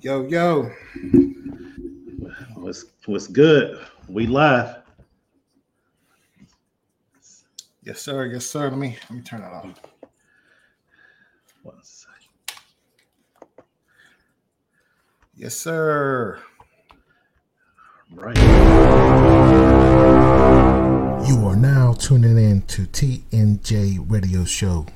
Yo, yo. What's what's good? We live. Yes, sir. Yes, sir. Let me let me turn that off. One second. Yes, sir. Right. You are now tuning in to TNJ Radio Show.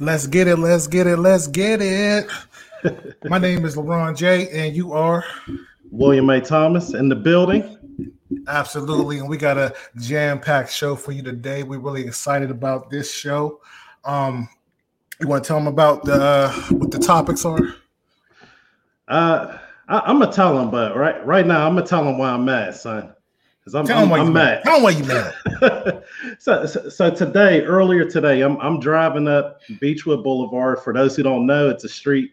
Let's get it. Let's get it. Let's get it. My name is LeBron J, and you are William A. Thomas in the building. absolutely. And we got a jam-packed show for you today. We're really excited about this show. Um, you want to tell them about the uh, what the topics are? Uh, I, I'm gonna tell them, but right right now I'm gonna tell them why I'm mad, son. Because I'm, Tell I'm, I'm mad. mad. Tell them why you mad. so, so so today, earlier today, I'm I'm driving up Beechwood Boulevard. For those who don't know, it's a street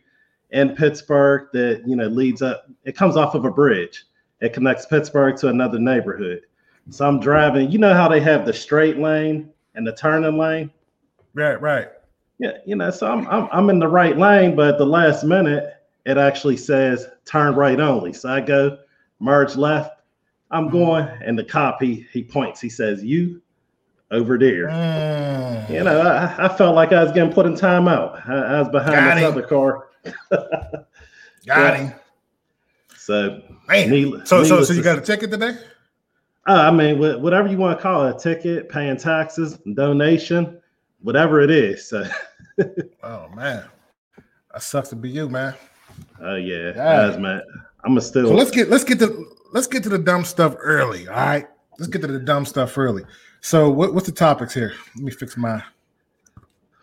in Pittsburgh that you know leads up. It comes off of a bridge. It connects Pittsburgh to another neighborhood. So I'm driving. You know how they have the straight lane and the turning lane. Right, right. Yeah, you know. So I'm I'm I'm in the right lane, but at the last minute, it actually says turn right only. So I go merge left. I'm mm-hmm. going, and the cop he he points. He says, "You over there." Mm. You know, I, I felt like I was getting put in timeout. I, I was behind Got this him. other car. Got him. So. So, so, so you got a ticket today? Uh, I mean, wha- whatever you want to call it, a ticket, paying taxes, donation, whatever it is. So, Oh man, that sucks to be you, man. oh yeah, Yeah. guys, man, I'm gonna still. So let's get let's get to let's get to the dumb stuff early. All right, let's get to the dumb stuff early. So, what, what's the topics here? Let me fix my.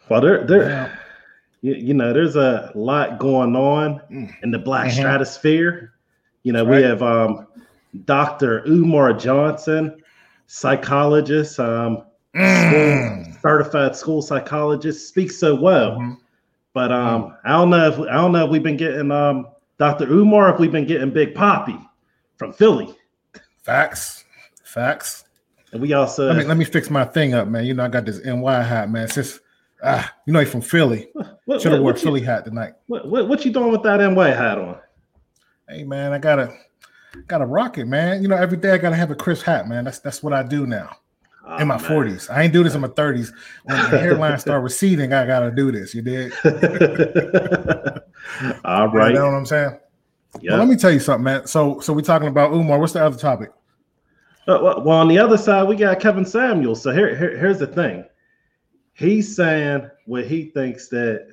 well, there, there, Yeah. you, you know, there's a lot going on Mm. in the black Mhm. stratosphere. You know, Right. we have um, Dr. Umar Johnson, psychologist, um, Mm. certified school psychologist, speaks so well. Mhm. But um, I don't know if I don't know if we've been getting um, Dr. Umar, if we've been getting Big Poppy from Philly, Facts, facts. And we also Let me let me fix my thing up, man. You know I got this NY hat, man. Since ah, you know he's from Philly. what, Should have wore Philly you, hat tonight. what, what, what you doing with that NY hat on? Hey man, I gotta gotta rock it, man. You know every day I gotta have a crisp hat, man. That's that's what I do now. Oh, in my man. forties. I ain't do this in my thirties. When the hairline start receding, I gotta do this. You did. All right. You know what I'm saying? Yeah. Well, let me tell you something, man. So so we're talking about Umar. What's the other topic? Uh, well, well, on the other side, we got Kevin Samuels. So here, here, here's the thing. He's saying what he thinks that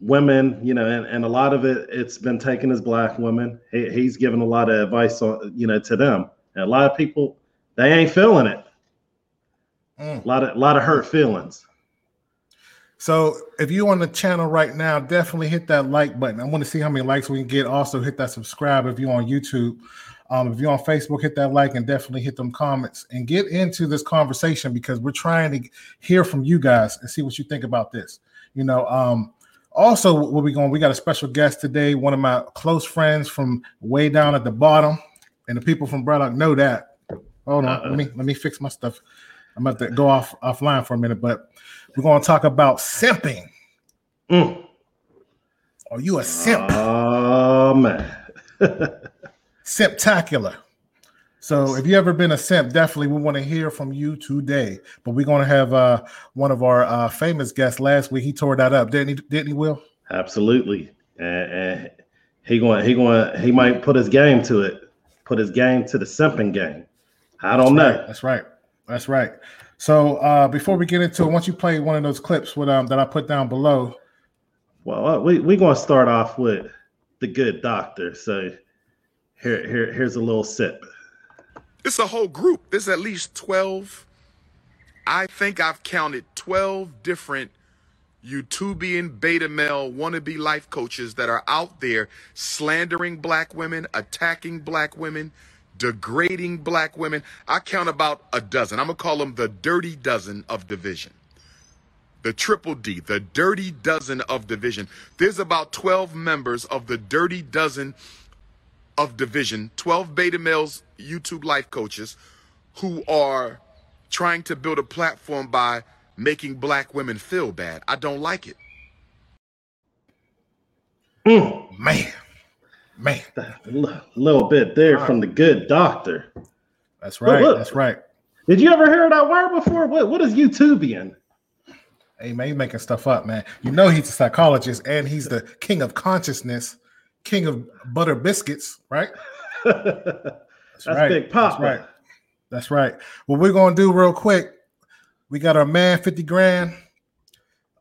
women, you know, and, and a lot of it, it's been taken as black women. He, he's given a lot of advice on, you know, to them. And a lot of people, they ain't feeling it. Mm. A lot of, a lot of hurt feelings. So if you on the channel right now, definitely hit that like button. I want to see how many likes we can get. Also hit that subscribe if you're on YouTube. Um, if you're on Facebook, hit that like and definitely hit them comments and get into this conversation because we're trying to hear from you guys and see what you think about this. You know, um, also what we going, we got a special guest today, one of my close friends from way down at the bottom, and the people from Braddock know that. Hold on, Uh-oh. let me let me fix my stuff. I'm about to go off offline for a minute, but we're going to talk about simping. Mm. Are you a simp? Oh, man. Simptacular. So if you ever been a simp, definitely we want to hear from you today. But we're going to have uh, one of our uh, famous guests last week. He tore that up, didn't he? Didn't he? Will? Absolutely. And, and he going, he going, he might put his game to it, put his game to the simping game. I don't know. That's right. That's right. So uh, before we get into it, once you play one of those clips with um that I put down below, Well, uh, we we're gonna start off with the good doctor. So here, here, here's a little sip. It's a whole group. There's at least 12. I think I've counted 12 different YouTubian beta male wannabe life coaches that are out there slandering black women, attacking black women, degrading black women. I count about a dozen. I'm going to call them the dirty dozen of division. The triple D, the dirty dozen of division. There's about 12 members of the dirty dozen of division, 12 beta males, YouTube life coaches who are trying to build a platform by making black women feel bad. I don't like it. Mm. Man, man, a little bit there from the good doctor. That's right. Look, that's right. Did you ever hear that word before? What what is YouTubian? Hey man, he's making stuff up, man. You know he's a psychologist and he's the king of consciousness, king of butter biscuits, right? That's, That's right. Big Pop. That's right. That's right. What we're gonna do real quick, we got our man 50 grand.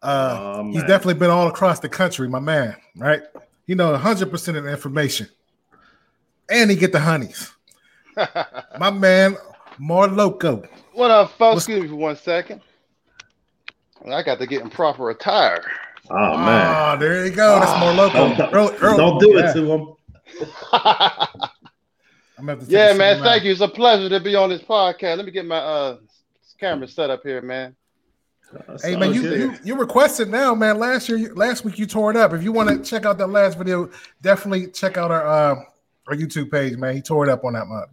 Uh oh, he's definitely been all across the country, my man, right? He know 100 percent of the information. And he get the honeys. my man, Marloco. What up, folks? Excuse me for one second. I got to get in proper attire. Oh man! Oh, there you go. That's more local. Don't, early, early. don't do yeah. it to him. yeah, man. Thank you. It's a pleasure to be on this podcast. Let me get my uh camera set up here, man. Uh, hey man, you, you you requested now, man. Last year, last week you tore it up. If you want to check out that last video, definitely check out our uh, our YouTube page, man. He tore it up on that month.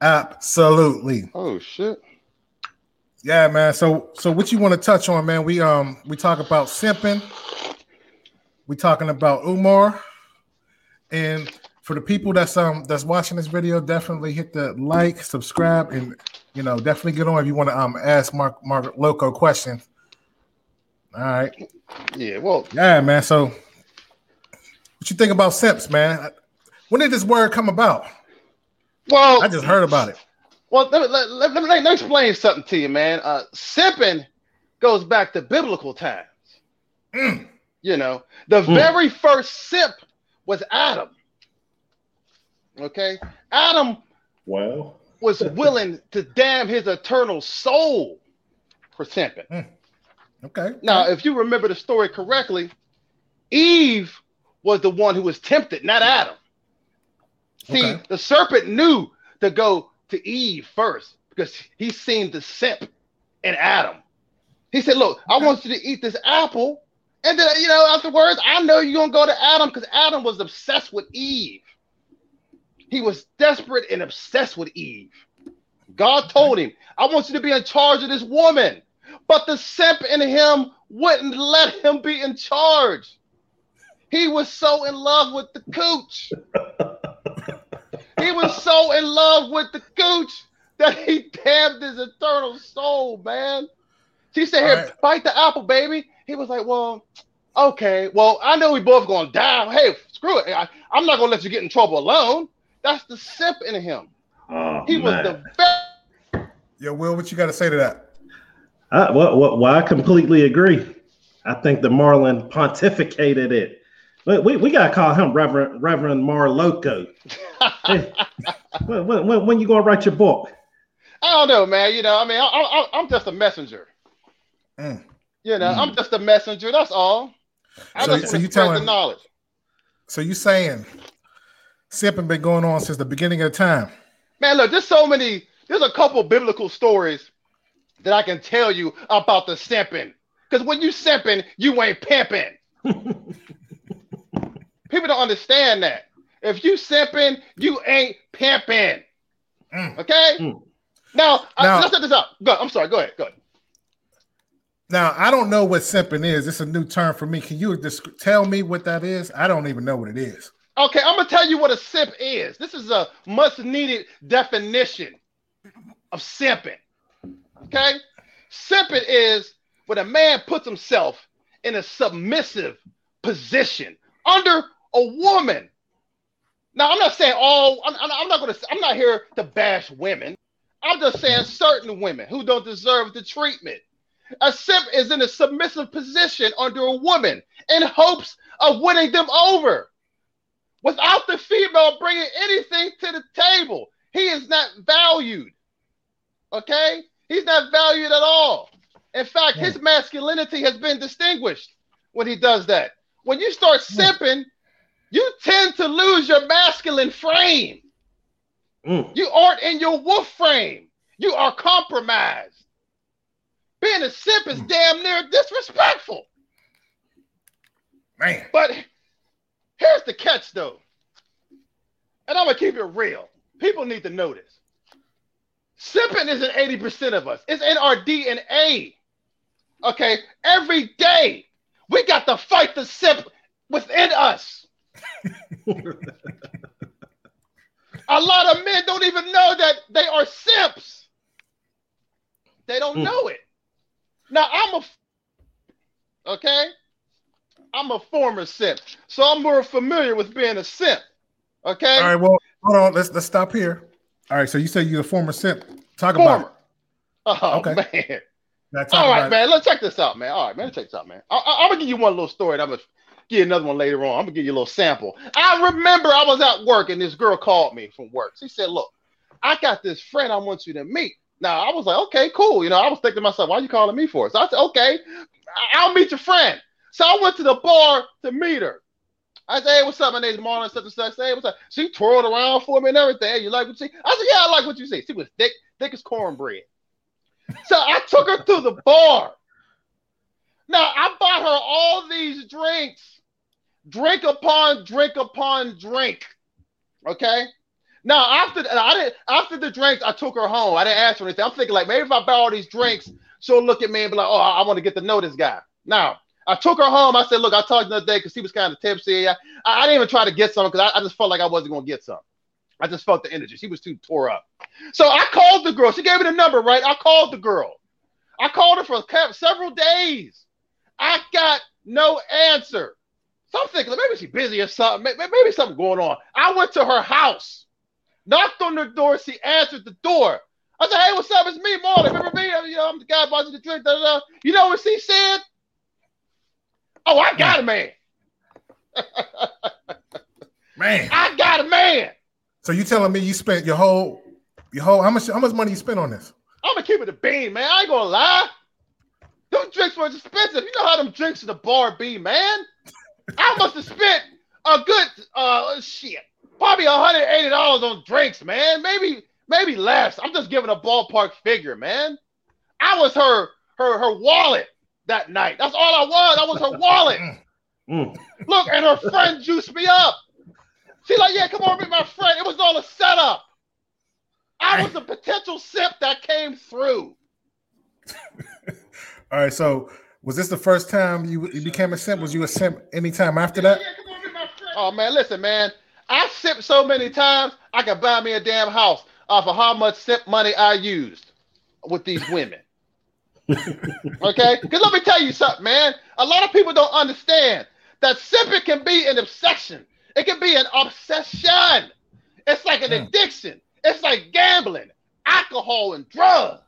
Absolutely. Oh shit. Yeah, man. So so what you want to touch on, man? We um we talk about simping. We talking about Umar. And for the people that's um that's watching this video, definitely hit the like, subscribe, and you know, definitely get on if you want to um ask Mark Mark Loco questions. All right. Yeah, well, yeah, man. So what you think about simps, man? When did this word come about? Well, I just heard about it. Well, let, let, let, let, me, explain something to you, man. Uh, simping goes back to biblical times. Mm. You know, the mm. very first sip was Adam. Okay, Adam. Well, was willing to damn his eternal soul for simping. Mm. Okay. Now, if you remember the story correctly, Eve was the one who was tempted, not Adam. See, okay. the serpent knew to go to Eve first because he seen the simp in Adam. He said, Look, I want you to eat this apple. And then, you know, afterwards, I know you're going to go to Adam because Adam was obsessed with Eve. He was desperate and obsessed with Eve. God told him, I want you to be in charge of this woman. But the simp in him wouldn't let him be in charge. He was so in love with the cooch. He was so in love with the gooch that he damned his eternal soul, man. She said, Here, right. bite the apple, baby. He was like, Well, okay. Well, I know we both gonna die. Hey, screw it. I, am not gonna let you get in trouble alone. That's the simp in him. Oh, he man. was the best. Yo, Will, what you got to say to that? Uh, well, well, well, I completely agree. I think the Marlon pontificated it we, we gotta call him Reverend Reverend Marloco. hey, when, when, when you gonna write your book? I don't know, man. You know, I mean, I, am just a messenger. Mm. You know, mm. I'm just a messenger. That's all. I so, just so you telling the knowledge. So you saying simping been going on since the beginning of time? Man, look, there's so many. There's a couple biblical stories that I can tell you about the simping. Because when you simping, you ain't pimping. People don't understand that. If you simping, you ain't pimping. Mm. Okay? Mm. Now, now I, let's set this up. Go. I'm sorry. Go ahead. Go ahead. Now, I don't know what simping is. It's a new term for me. Can you just tell me what that is? I don't even know what it is. Okay, I'm gonna tell you what a simp is. This is a must-needed definition of simping. Okay, simping is when a man puts himself in a submissive position under a woman. Now, I'm not saying all, I'm, I'm not going to, I'm not here to bash women. I'm just saying certain women who don't deserve the treatment. A simp is in a submissive position under a woman in hopes of winning them over. Without the female bringing anything to the table, he is not valued. Okay? He's not valued at all. In fact, his hmm. masculinity has been distinguished when he does that. When you start hmm. simping, you tend to lose your masculine frame. Mm. You aren't in your wolf frame. You are compromised. Being a simp is mm. damn near disrespectful. Man. But here's the catch, though. And I'm going to keep it real. People need to know this. Simping isn't 80% of us, it's in our DNA. Okay. Every day, we got to fight the simp within us. A lot of men don't even know that they are simps. They don't Mm. know it. Now I'm a okay. I'm a former simp, so I'm more familiar with being a simp. Okay, All right, well, hold on. Let's let's stop here. All right, so you say you're a former simp. Talk about former. Oh Okay. man. All right, about it. man. Let's check this out, man. All right, man. Let's check this out, man. I, I, am gonna give you one little story. I'm gonna you another one later on. I'm gonna give you a little sample. I remember I was at work and this girl called me from work. She said, "Look, I got this friend I want you to meet." Now I was like, "Okay, cool." You know, I was thinking to myself, "Why are you calling me for?" It? So I said, "Okay, I'll meet your friend." So I went to the bar to meet her. I said, "Hey, what's up? My name's Marlon. Such and such. Hey, what's up?" She twirled around for me and everything. Hey, you like what you see? I said, "Yeah, I like what you see." She was thick, thick as cornbread. So I took her to the bar. Now I bought her all these drinks, drink upon drink upon drink. Okay. Now after I didn't after the drinks, I took her home. I didn't ask her anything. I'm thinking like maybe if I buy all these drinks, she'll look at me and be like, "Oh, I, want to get to know this guy." Now I took her home. I said, "Look, I talked the other day because he was kind of tipsy. I, I didn't even try to get some because I, I just felt like I wasn't gonna get some. I just felt the energy. She was too tore up. So I called the girl. She gave me the number, right? I called the girl. I called her for several days. I got no answer. So I'm thinking maybe she's busy or something. May- may- Maybe something going on. I went to her house, knocked on the door. She answered the door. I said, "Hey, what's up? It's me, Marlon. Remember me? You know, I'm the guy buying the drink." Da, da, da. You know what she said? Oh, I got a man. man. I got a man. So you telling me you spent your whole your whole how much how much money you spent on this? I'm gonna keep it a bean, man. I ain't gonna lie. Them drinks were expensive. You know how them drinks in the bar be, man. I must have spent a good uh shit, probably $180 on drinks, man. Maybe maybe less. I'm just giving a ballpark figure, man. I was her her her wallet that night. That's all I was. I was her wallet. Mm. Look, and her friend juiced me up. She's like, yeah, come on, meet my friend. It was all a setup. I was a potential simp that came through. All right, so was this the first time you, you became a simp? Was you a simp anytime after that? Oh man, listen, man. I sipped so many times I could buy me a damn house off of how much simp money I used with these women. okay? Because let me tell you something, man. A lot of people don't understand that sipping can be an obsession. It can be an obsession. It's like an Mm. addiction. It's like gambling, alcohol, and drugs.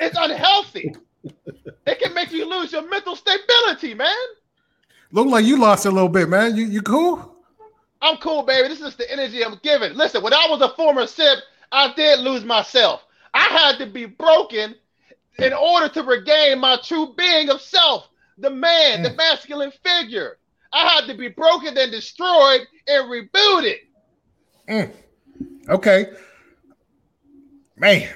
It's unhealthy. It can make you lose your mental stability, man. Look like you lost a little bit, man. You you cool? I'm cool, baby. This is the energy I'm giving. Listen, when I was a former sip, I did lose myself. I had to be broken in order to regain my true being of self, the man, the Mm. masculine figure. I had to be broken and destroyed and rebooted. Mm. Okay. Man.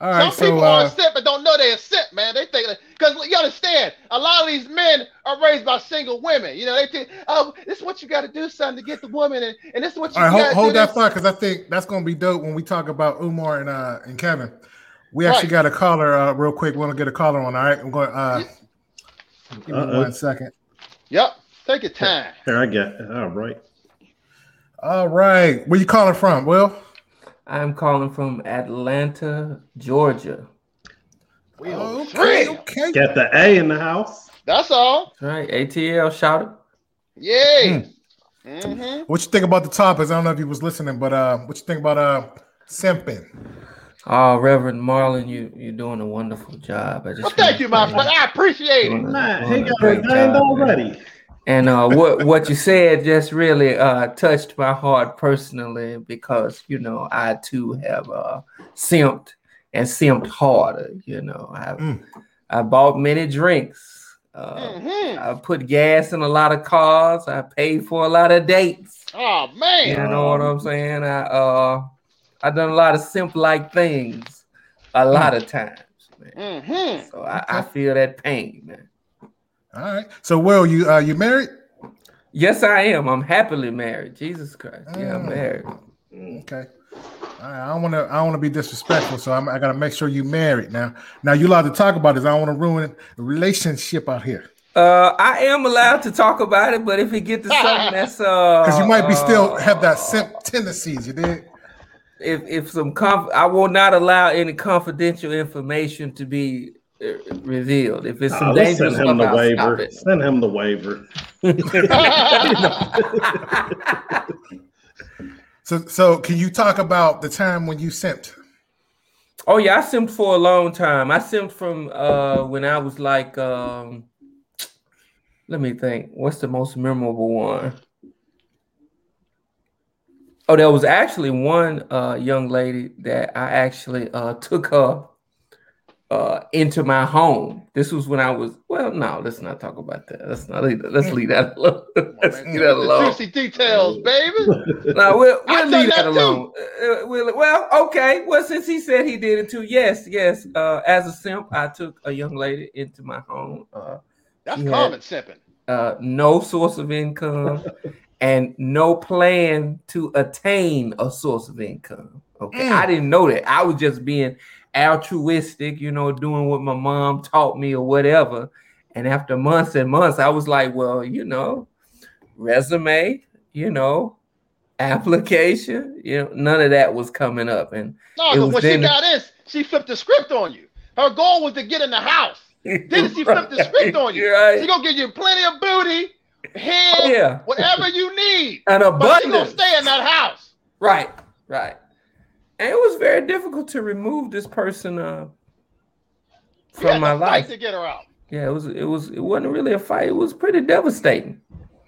All right, Some so people are uh, a sip and don't know they're a sip, man. They think because you understand, a lot of these men are raised by single women. You know, they think, oh, this is what you got to do, son, to get the woman, and, and this is what you all right, got hold, to hold do. that this. thought because I think that's gonna be dope when we talk about Umar and uh and Kevin. We actually Right. got a caller uh real quick. We're gonna get a caller on. All right, I'm going uh give me one second. Yep, take your time. Here I got. All right. All right. Where you calling from, Will? I'm calling from Atlanta, Georgia. We on Okay, three. okay. Got the A in the house. That's all. That's right. ATL shouted. Yay. Mm-hmm. What you think about the topics? I don't know if you was listening, but uh what you think about uh simping? Oh, Reverend Marlon, you you're doing a wonderful job. I just Well, thank you, my friend. I appreciate it. doing a- Man, he a got great ordained job, man. Already. And uh, what what you said just really uh, touched my heart personally because you know I too have uh, simped and simped harder. You know, I Mm. I bought many drinks. Uh, Mm-hmm. I put gas in a lot of cars. I paid for a lot of dates. Oh man! You know what I'm saying? I uh I done a lot of simp like things a lot of times, man. Mm-hmm. So I, I feel that pain, man. All right. So Will, you uh you married? Yes, I am. I'm happily married. Jesus Christ. Yeah, I'm Mm. married. Okay. All right. I don't want to. I don't want to be disrespectful, so I'm, I got to make sure you married now. Now you allowed to talk about this. I don't want to ruin the relationship out here. Uh, I am allowed to talk about it, but if it gets to something that's uh, Because you might be still uh, have that simp tendencies. You did. if if some conf- I will not allow any confidential information to be revealed. If it's some let's dangerous send him stuff, the I'll stop waiver. Send him the waiver. So, so can you talk about the time when you simped? Oh yeah, I simped for a long time. I simped from uh when I was like um let me think. What's the most memorable one? Oh, there was actually one uh young lady that I actually uh took her uh into my home. This was when I was well, no, let's not talk about that. Let's not leave that. Let's leave that alone. let's leave that alone. juicy details, baby. No, we'll, we'll leave that, that alone. Uh, we'll, well, okay. Well, since he said he did it too, yes, yes. Uh, as a simp, I took a young lady into my home. Uh, That's common simping. uh, no source of income and no plan to attain a source of income. Okay, Mm. I didn't know that. I was just being altruistic, you know, doing what my mom taught me or whatever. And after months and months, I was like, well, you know, resume, you know, application, you know, none of that was coming up. And No, It was when she got in, she flipped the script on you. Her goal was to get in the house. Then she flipped the script on you. Right. She gonna give you plenty of booty, hair, Oh, yeah. whatever you need. And An But she gonna stay in that house. Right, right. And it was very difficult to remove this person uh, You had from my life. to get her out. Yeah, it was it was it wasn't really a fight. It was pretty devastating.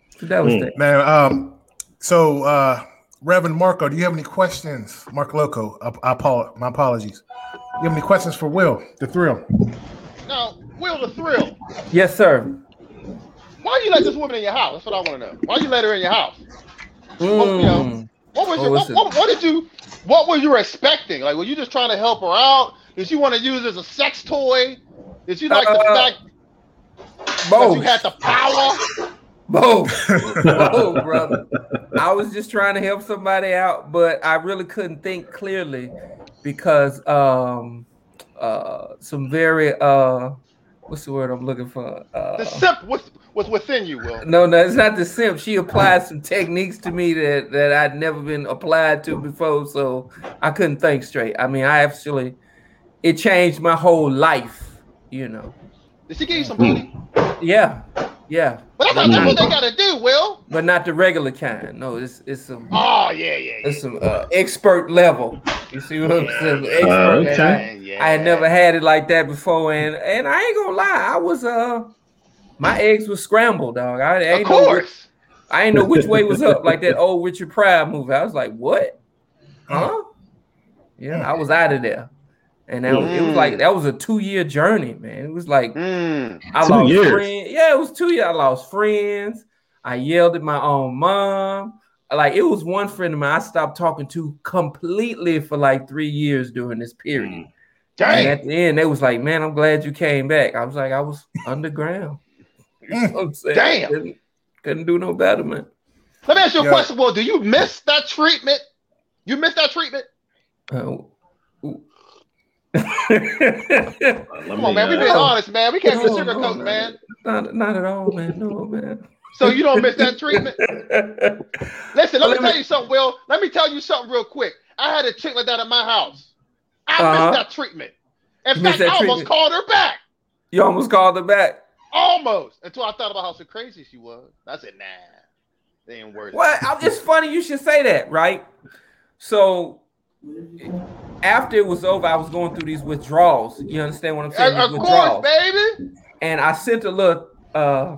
It's devastating. Man, um, so uh Reverend Marco, do you have any questions? Mark Loco, I, I apol- my apologies. You have any questions for Will, the thrill? Now, Will the Thrill, Yes, sir. why you let this woman in your house? That's what I want to know. Why you let her in your house? Well, you know, Mm. What was Oh, your, what, what, what did you what were you expecting? Like were you just trying to help her out? Did you want to use it as a sex toy? Did you like the Uh, fact that Both, you had the power? both, both, brother. I was just trying to help somebody out, but I really couldn't think clearly because um uh some very uh what's the word I'm looking for? Uh, The simp was was within you, Will. No, no, it's not the simp. She applied some techniques to me that that I'd never been applied to before, so I couldn't think straight. I mean, I actually it changed my whole life, you know. Did she give you some booty? Yeah, yeah, But that's not what they gotta do, Will. but not the regular kind. No, it's it's some Oh yeah, yeah, yeah. it's some uh, expert level. You see what I'm saying? Expert. Uh, And okay. I- yeah. I had never had it like that before, and and I ain't gonna lie, I was uh my eggs were scrambled, dog. I Of ain't know which- course. I didn't know which way was up, like that old Richard Pryor movie. I was like, "What? Huh?" Yeah, I was out of there, and that was, it was like that was a two year journey, man. It was like Mm. I Two lost years. friends. Yeah, it was two years. I lost friends. I yelled at my own mom. Like it was one friend of mine I stopped talking to completely for like three years during this period. And Dang. at the end, they was like, "Man, I'm glad you came back." I was like, "I was underground." You know what I'm saying? Damn. Couldn't, couldn't do no better, man. Let me ask you a Yeah. question, Will. Do you miss that treatment? You miss that treatment? Uh, ooh. Let Come on, me, man. We uh, being honest, man. We can't be No, no, sugarcoating, no. man. not, not at all, man. No, man. So you don't miss that treatment? Listen, let me Let me- tell you something, Will. Let me tell you something real quick. I had a chick like that at my house. I Uh-huh. missed that treatment. In You missed fact, I that almost called her back. you almost called her back. Almost. Until I thought about how so crazy she was. I said, nah. They ain't worth it. Well, it's funny you should say that, right? So after it was over, I was going through these withdrawals. You understand what I'm saying? Of of course, baby. And I sent a little uh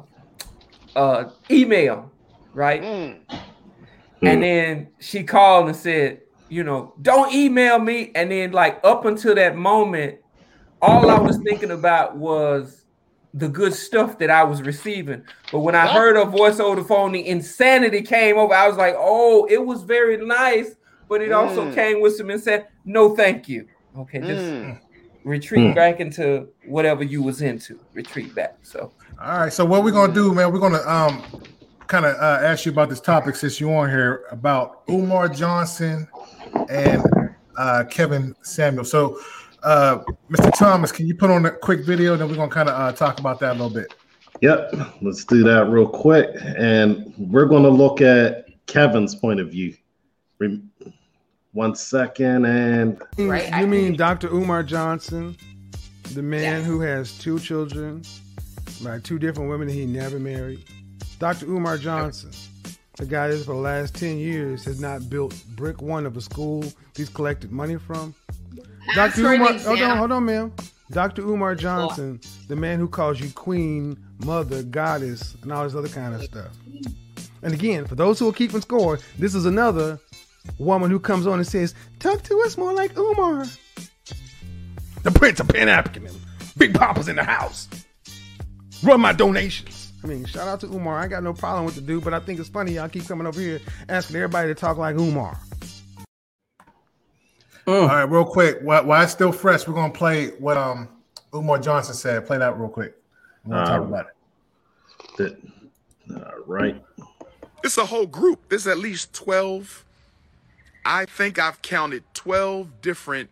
uh email, right? Mm. And then she called and said, you know, don't email me. And then, like, up until that moment, all I was thinking about was the good stuff that I was receiving. But when I heard her voice over the phone, the insanity came over. I was like, oh, it was very nice. But it also Mm. came with some and said, no, thank you. Okay, just Mm. retreat Mm. back into whatever you was into. Retreat back. So All right. So what we're gonna do, man? We're gonna um kind of uh, ask you about this topic since you're on here about Umar Johnson and uh, Kevin Samuel. So, uh, Mr. Thomas, can you put on a quick video? Then we're gonna kind of uh, talk about that a little bit. Yep, let's do that real quick. And we're going to look at Kevin's point of view. One second. And right, you mean Dr. Umar Johnson, the man yes. who has two children by two different women that he never married? Dr. Umar Johnson, the guy that for the last 10 years has not built brick one of a school he's collected money from. That's Dr. Umar, hold on, hold on, ma'am. Dr. Umar Johnson, the man who calls you queen, mother, goddess, and all this other kind of stuff. And again, for those who are keeping score, this is another woman who comes on and says, Talk to us more like Umar. The Prince of Pan Africanism. Big Papa's in the house. Run my donations. I mean, shout out to Umar. I got no problem with the dude, but I think it's funny y'all keep coming over here asking everybody to talk like Umar. Mm. All right, real quick. While, while it's still fresh, we're gonna play what um Umar Johnson said. Play that real quick. We're gonna um, talk about it. All right. It's a whole group. There's at least 12. I think I've counted 12 different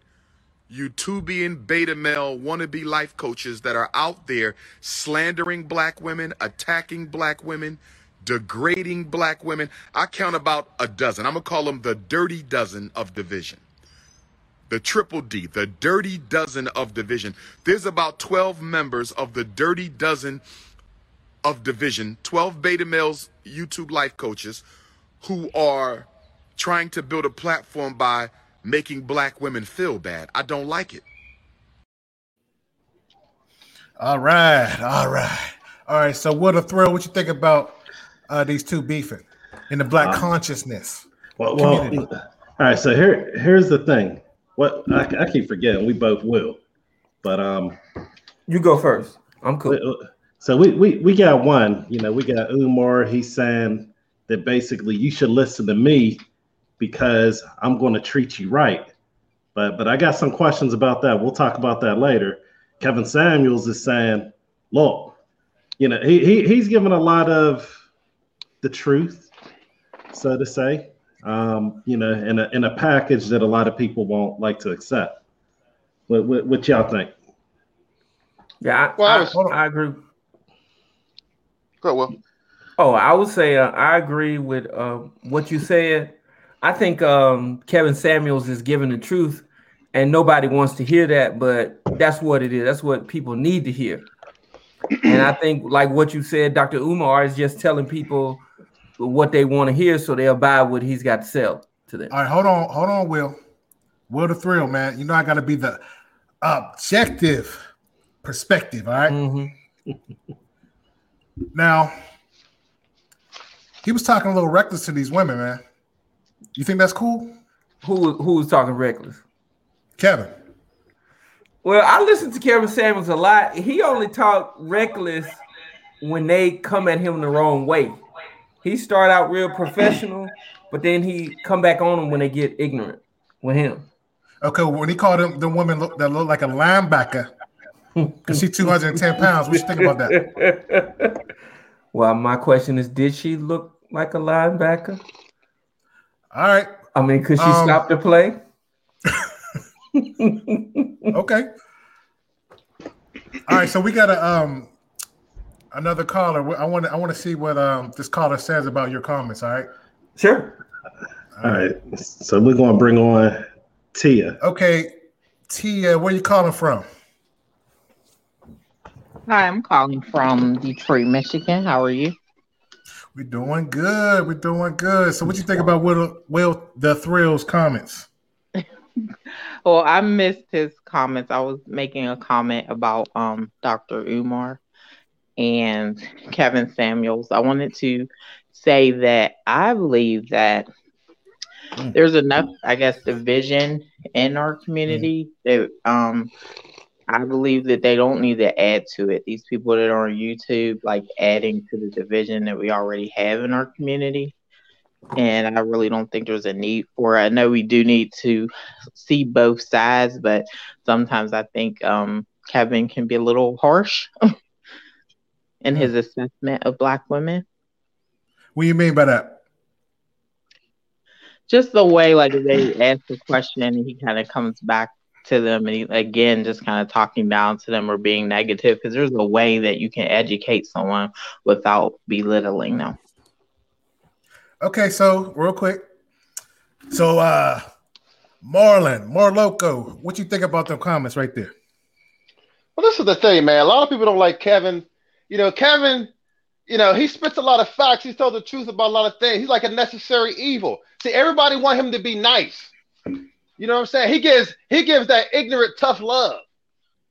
YouTubian beta male wannabe life coaches that are out there slandering black women, attacking black women, degrading black women. I count about a dozen. I'm going to call them the dirty dozen of division the triple D, the dirty dozen of division. There's about 12 members of the dirty dozen of division, 12 beta males, YouTube life coaches who are trying to build a platform by making black women feel bad. I don't like it. All right, all right, all right. So, what a thrill! What you think about uh, these two beefing in the black uh, consciousness? Well, well, all right. So here, here's the thing. What I, I keep forgetting, we both will. But um, you go first. I'm cool. So we we we got one. You know, we got Umar. He's saying that basically you should listen to me because I'm going to treat you right. But but I got some questions about that. We'll talk about that later. Kevin Samuels is saying, look, you know, he, he he's given a lot of the truth, so to say um, you know, in a in a package that a lot of people won't like to accept. What what, what y'all think? Yeah, I, well, I, I, was, I agree. Go well. Oh, I would say uh, I agree with uh, what you said. I think um, Kevin Samuels is giving the truth, and nobody wants to hear that, but that's what it is. That's what people need to hear. and I think, like what you said, Dr. Umar is just telling people what they want to hear, so they'll buy what he's got to sell to them. All right, hold on, hold on, Will. Will the thrill, man. You know I got to be the objective perspective. All right? mm-hmm. now, he was talking a little reckless to these women, man. You think that's cool? Who who was talking reckless? Kevin. Well, I listen to Kevin Samuels a lot. He only talk reckless when they come at him the wrong way. He start out real professional, but then he come back on them when they get ignorant with him. Okay, when he called him the woman look, that looked like a linebacker, because she's 210 pounds. What you think about that? well, my question is, did she look like a linebacker? All right. I mean, could she um, stop the play? okay. All right, so we got a um another caller. I want to I want to see what um this caller says about your comments. All right. Sure. All right. So we're gonna bring on Tia. Okay, Tia, where you calling from? Hi, I'm calling from Detroit, Michigan. How are you? We're doing good. We're doing good. So, what you think about Will, Will the Thrills comments? well, I missed his comments. I was making a comment about um Dr. Umar and Kevin Samuels. I wanted to say that I believe that mm. there's enough, I guess, division in our community mm. that um I believe that they don't need to add to it. These people that are on YouTube, like adding to the division that we already have in our community. And I really don't think there's a need for it. I know we do need to see both sides, but sometimes I think um, Kevin can be a little harsh in his assessment of black women. What do you mean by that? Just the way like they ask the question and he kind of comes back to them and again just kind of talking down to them or being negative because there's a way that you can educate someone without belittling them Okay, so real quick. So uh Marlon, marloco what you think about them comments right there? Well, this is the thing, man. A lot of people don't like Kevin. You know, Kevin, you know, he spits a lot of facts. He's told the truth about a lot of things. He's like a necessary evil. See, everybody want him to be nice. You know what I'm saying? He gives he gives that ignorant, tough love.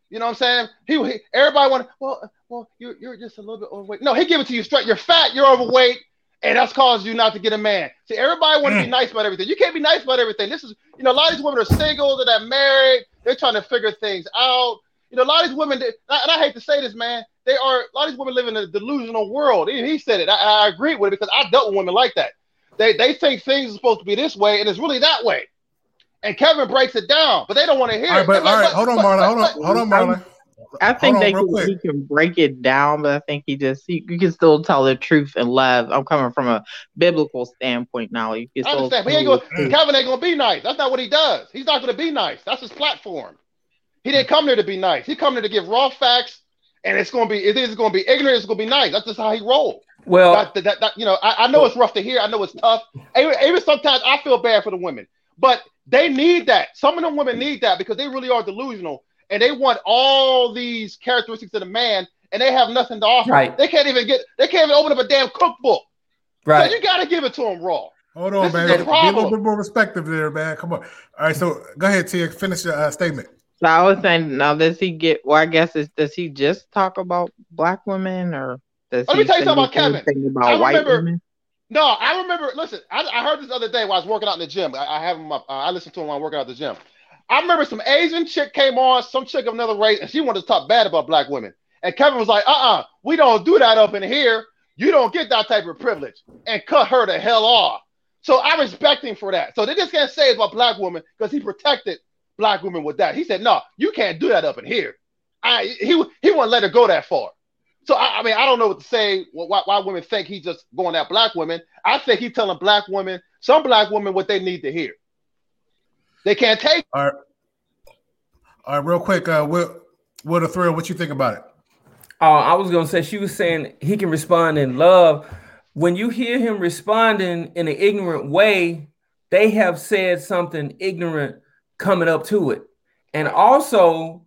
You know what I'm saying? He, he everybody want well, well, you're you're just a little bit overweight. No, he give it to you straight. You're fat. You're overweight. And that's caused you not to get a man. See, everybody want to be mm. nice about everything. You can't be nice about everything. This is, you know, a lot of these women are single, they're not married, they're trying to figure things out. You know, a lot of these women, and I hate to say this, man, they are a lot of these women live in a delusional world. He, he said it. I, I agree with it because I dealt with women like that. They they think things are supposed to be this way, and it's really that way. And Kevin breaks it down, but they don't want to hear All right, it. but, They're all like, right, hold on, but- Marlon. Hold on, hold on, Marlon. I think on, they can, he can break it down, but I think he just he, you can still tell the truth and love. I'm coming from a biblical standpoint now. You can I understand, but he ain't gonna, the. Kevin ain't gonna be nice. That's not what he does. He's not gonna be nice. That's his platform. He didn't come there to be nice. He come there to give raw facts, and it's gonna be it is gonna be ignorant. It's gonna be nice. That's just how he rolls. Well, That, that, that, that- you know, I, I know it's rough to hear. I know it's tough. Even, even sometimes I feel bad for the women, but they need that. Some of them women need that because they really are delusional and they want all these characteristics of the man, and they have nothing to offer. Right. They can't even get. They can't even open up a damn cookbook. right. So you got to give it to them raw. Hold on, This man. the Be a little bit more respectful there, man. Come on. All right, so go ahead, Tia. Finish your uh, statement. So I was saying, now does he get? Well, I guess it's, does he just talk about black women, or does Let he me tell you something about Kevin. about I white remember- women? No, I remember. Listen, I, I heard this other day while I was working out in the gym. I, I have him. Up, uh, I listened to him while I'm working out the gym. I remember some Asian chick came on, some chick of another race, and she wanted to talk bad about black women. And Kevin was like, "Uh-uh, we don't do that up in here. You don't get that type of privilege," and cut her the hell off. So I respect him for that. So they just can't say it's about black women because he protected black women with that. He said, "No, you can't do that up in here." I he he wouldn't let her go that far. So I, I mean, I don't know what to say. Why, why women think he's just going at black women? I think he's telling black women, some black women, what they need to hear. They can't take. All right. All right, real quick. Uh, Will, Will the Thrill, what you think about it? Oh, I was gonna say she was saying he can respond in love. When you hear him responding in an ignorant way, they have said something ignorant coming up to it. And also,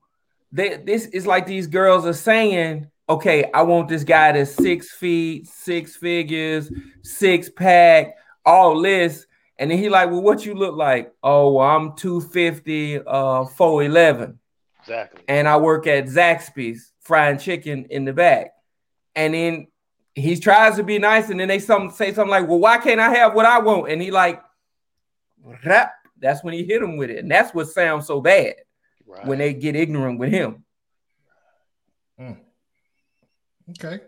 they, this is like these girls are saying, okay, I want this guy that's six feet, six figures, six pack, all this. And then he like, well, what you look like? Oh, well, I'm 250, uh, 411 Exactly. and I work at Zaxby's frying chicken in the back. And then he tries to be nice, and then they some say something like, "Well, why can't I have what I want?" And he like, rap. That's when he hit him with it, and that's what sounds so bad Right. when they get ignorant with him. Okay.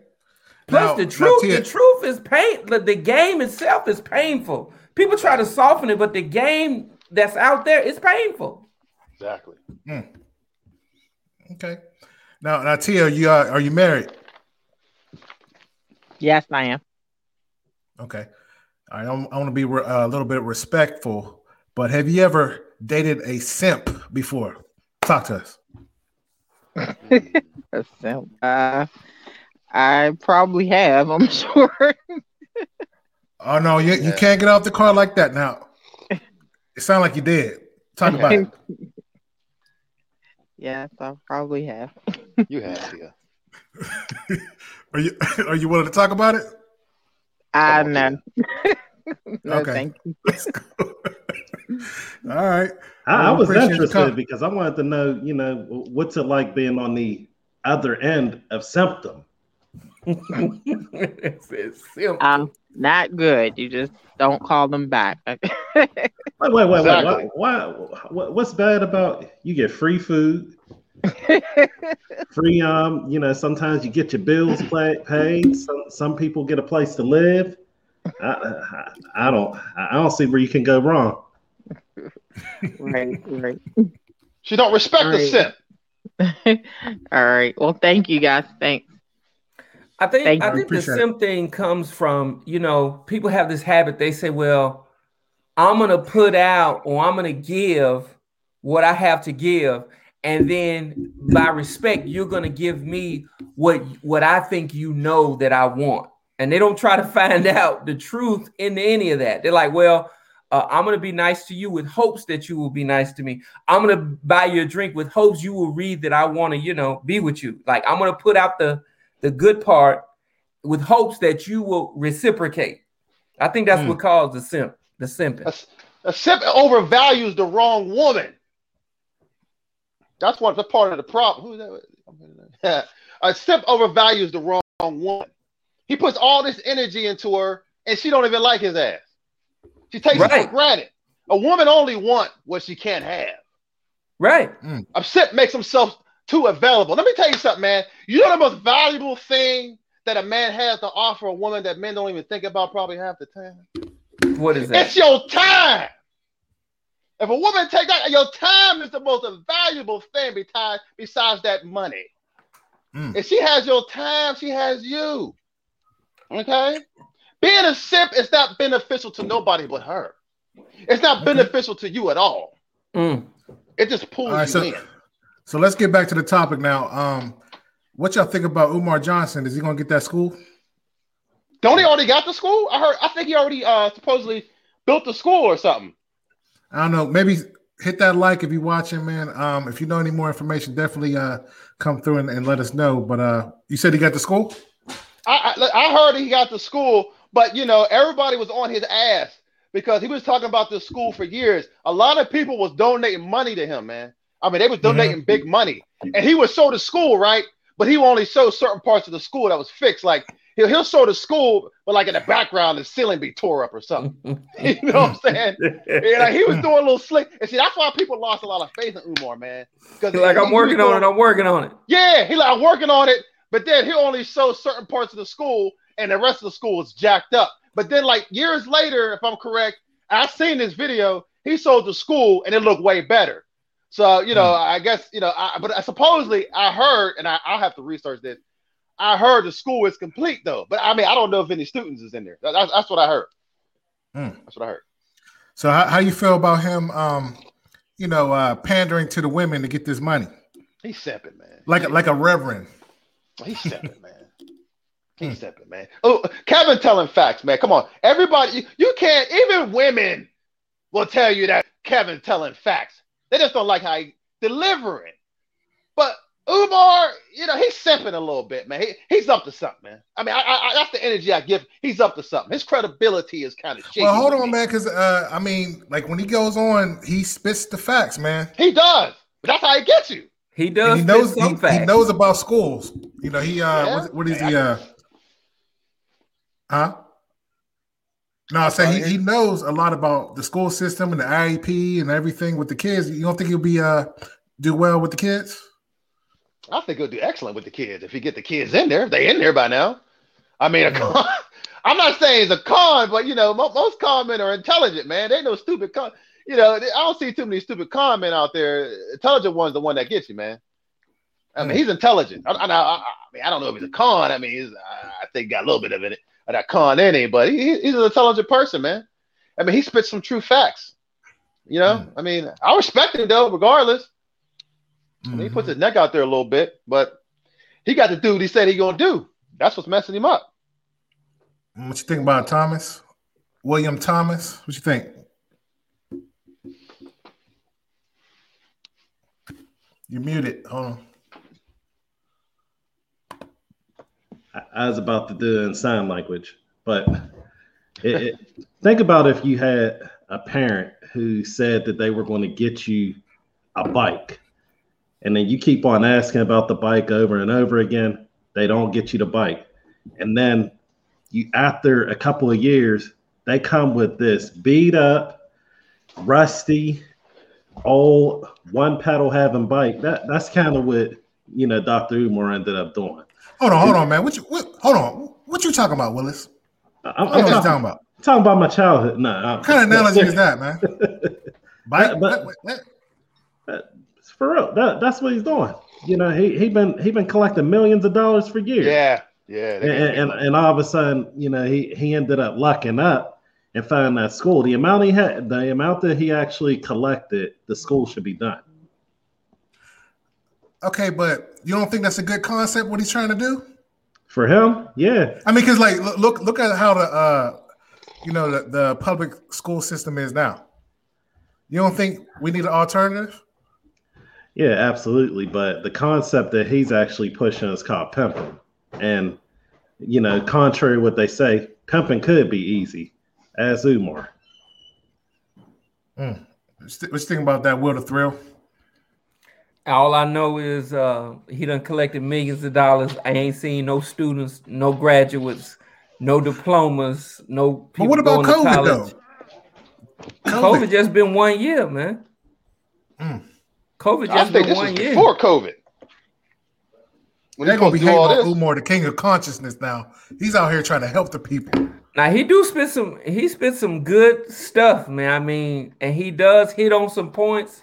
Plus, Now- the truth, the truth is pain. The, the game itself is painful. People try to soften it, but the game that's out there is painful. Exactly. Okay. Now, now, Tia, you are, are you married? Yes, I am. Okay. All right. I'm, I want to be re- uh, a little bit respectful, but have you ever dated a simp before? Talk to us. A simp. Uh, I probably have. I'm sure. Oh no, you, you can't get off the car like that. Now, it sounds like you did. Talk about it. yes, I probably have. You have Tia. Are you are you willing to talk about it? I Come on, know. no, Okay. thank you. All right. I, I was interested because I wanted to know, you know, what's it like being on the other end of symptom. It's, it's simple. Um, not good. You just don't call them back. Wait, wait, wait, wait. Exactly. Why, why, what, what's bad about you get free food, free um, you know, sometimes you get your bills pay, paid. Some some people get a place to live. I, I, I don't I don't see where you can go wrong. right, right. She don't respect the Right. simp. All right. Well, thank you guys. Thanks. I think Thank I you. think the Appreciate it. thing comes from you know people have this habit. They say, "Well, I'm gonna put out or I'm gonna give what I have to give, and then by respect, you're gonna give me what what I think you know that I want. And they don't try to find out the truth in any of that. They're like, well, uh, I'm gonna be nice to you with hopes that you will be nice to me. I'm gonna buy you a drink with hopes you will read that I want to, you know, be with you. Like I'm gonna put out the the good part with hopes that you will reciprocate. I think that's mm. what caused the simp, the simping. A, a simp overvalues the wrong woman. That's what the part of the problem. Who's that? a simp overvalues the wrong woman. He puts all this energy into her, and she don't even like his ass. She takes right. it for granted. A woman only want what she can't have. Right. Mm. A simp makes himself too available. Let me tell you something, man. You know the most valuable thing that a man has to offer a woman that men don't even think about probably half the time? What is that? It's your time. If a woman take that, your time is the most valuable thing besides, besides that money. Mm. If she has your time, she has you. Okay? Being a simp is not beneficial to nobody but her. It's not okay. beneficial to you at all. Mm. It just pulls right, you so, in. So let's get back to the topic now. Um, what y'all think about Umar Johnson? Is he gonna get that school? Don't he already got the school? I heard. I think he already uh, supposedly built the school or something. I don't know. Maybe hit that like if you're watching, man. Um, if you know any more information, definitely uh, come through and, and let us know. But uh, you said he got the school. I, I, I heard he got the school, but you know everybody was on his ass because he was talking about this school for years. A lot of people was donating money to him, man. I mean, they was donating mm-hmm. big money, and he would show the school, right? But he would only show certain parts of the school that was fixed. Like he'll he'll show the school, but like in the background, the ceiling be tore up or something. you know what I'm saying? yeah, like he was doing a little slick. And see, that's why people lost a lot of faith in Umar, man. Because like I'm working on it, I'm working on it. Yeah, he like I'm working on it, but then he only show certain parts of the school, and the rest of the school is jacked up. But then, like years later, if I'm correct, I seen this video. He sold the school, and it looked way better. So you know, mm. I guess you know, I, but I, supposedly I heard, and I, will have to research this. I heard the school is complete though, but I mean, I don't know if any students is in there. That's, that's what I heard. Mm. That's what I heard. So how, how you feel about him? Um, you know, uh, pandering to the women to get this money. He's stepping, man. Like a, like a reverend. He's stepping, man. He's hmm. stepping, man. Oh, Kevin telling facts, man. Come on, everybody. You, you can't. Even women will tell you that Kevin telling facts. They just don't like how he delivering. But Umar, you know, he's simping a little bit, man. He, he's up to something, man. I mean, I, I, that's the energy I give. He's up to something. His credibility is kind of shaky. Well, hold on, me. man, because uh, I mean, like when he goes on, he spits the facts, man. He does. But that's how he gets you. He does. And he knows. He, he, knows about schools. You know, he uh, yeah. what, what is he? Uh, huh? No, I say he, he knows a lot about the school system and the IEP and everything with the kids. You don't think he'll be uh do well with the kids? I think he'll do excellent with the kids if he get the kids in there. They in there by now. I mean, con, I'm not saying it's a con, but you know, most con men are intelligent, man. They know stupid con. You know, I don't see too many stupid con men out there. Intelligent one's the one that gets you, man. I mean, hmm. he's intelligent. I, I, I, I mean, I don't know if he's a con. I mean, I think got a little bit of it of that con but he, he's an intelligent person, man. I mean, he spits some true facts. You know, mm. I mean, I respect him though, regardless. Mm-hmm. I mean, he puts mm-hmm. his neck out there a little bit, but he got to do what he said he gonna do. That's what's messing him up. What you think about Thomas? William Thomas? What you think? You're muted. Hold on. I was about to do it in sign language, but it, it, think about if you had a parent who said that they were going to get you a bike, and then you keep on asking about the bike over and over again. They don't get you the bike, and then you after a couple of years, they come with this beat up, rusty, old one pedal having bike. That that's kind of what you know Dr. Umar ended up doing. Hold on, hold on, man. What you what, hold on? What you talking about, Willis? I'm, I'm talking, talking, about talking about my childhood. No, what kind of analogy is that, man? Bite, but, but, for real, that, that's what he's doing. You know, he he been he been collecting millions of dollars for years. Yeah, yeah. And, and, and all of a sudden, you know, he he ended up lucking up, and find that school. The amount he had, the amount that he actually collected, the school should be done. Okay, but you don't think that's a good concept? What he's trying to do? For him, yeah. I mean, because like look, look look at how the uh you know the, the public school system is now. You don't think we need an alternative? Yeah, absolutely. But the concept that he's actually pushing is called pimping. And, you know, contrary to what they say, pimping could be easy, as Umar. Mm. You think about that, Will the Thrill? All I know is uh, he done collected millions of dollars. I ain't seen no students, no graduates, no diplomas, no people But what about going to COVID college. though? COVID just been one year, man. Mm. COVID I just think been this one was year. before COVID. When They're gonna be through hating all on this, Umar, the king of consciousness now. He's out here trying to help the people. Now he do spit some he spit some good stuff, man. I mean, and he does hit on some points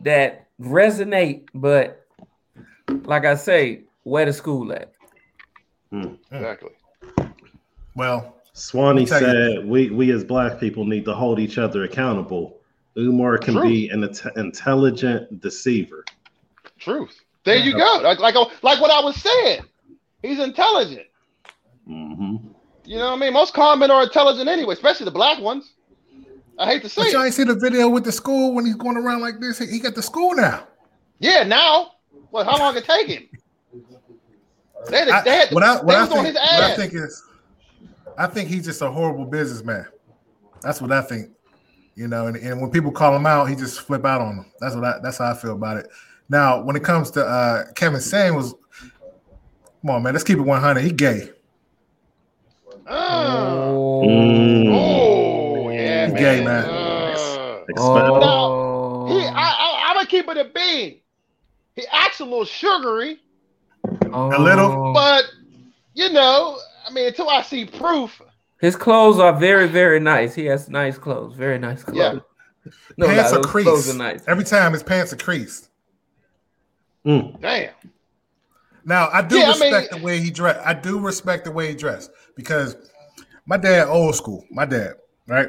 that resonate, but like I say, where the school at? exactly. Well, Swanee Let me tell said, we, we as black people need to hold each other accountable. Umar can True. be an int- intelligent deceiver. Truth. There you go. Like like like what I was saying. He's intelligent. hmm You know what I mean? Most con men are intelligent anyway, especially the black ones. I hate to say but y'all ain't see the video with the school when he's going around like this. He he got the school now. Yeah, now. Well, how long it take him? They had, I, they had, what I, what they I was on think, his what I think is, I think he's just a horrible businessman. That's what I think. You know, and, and when people call him out, he just flip out on them. That's what I, that's how I feel about it. Now, when it comes to uh, Kevin Samuels, come on, man, let's keep it 100. He gay. Uh, Mm. Gay, man. Uh, Expound. Oh, he, I, I, I'm gonna keep it a bean. He acts a little sugary, oh. a little, but you know, I mean, until I see proof, his clothes are very, very nice. He has nice clothes, very nice clothes. Yeah. No, pants lie, are creased. are nice. Every time his pants are creased. Mm. damn. Now I do Yeah, I mean- respect the way he dressed. I do respect the way he dressed because my dad, old school, my dad, right?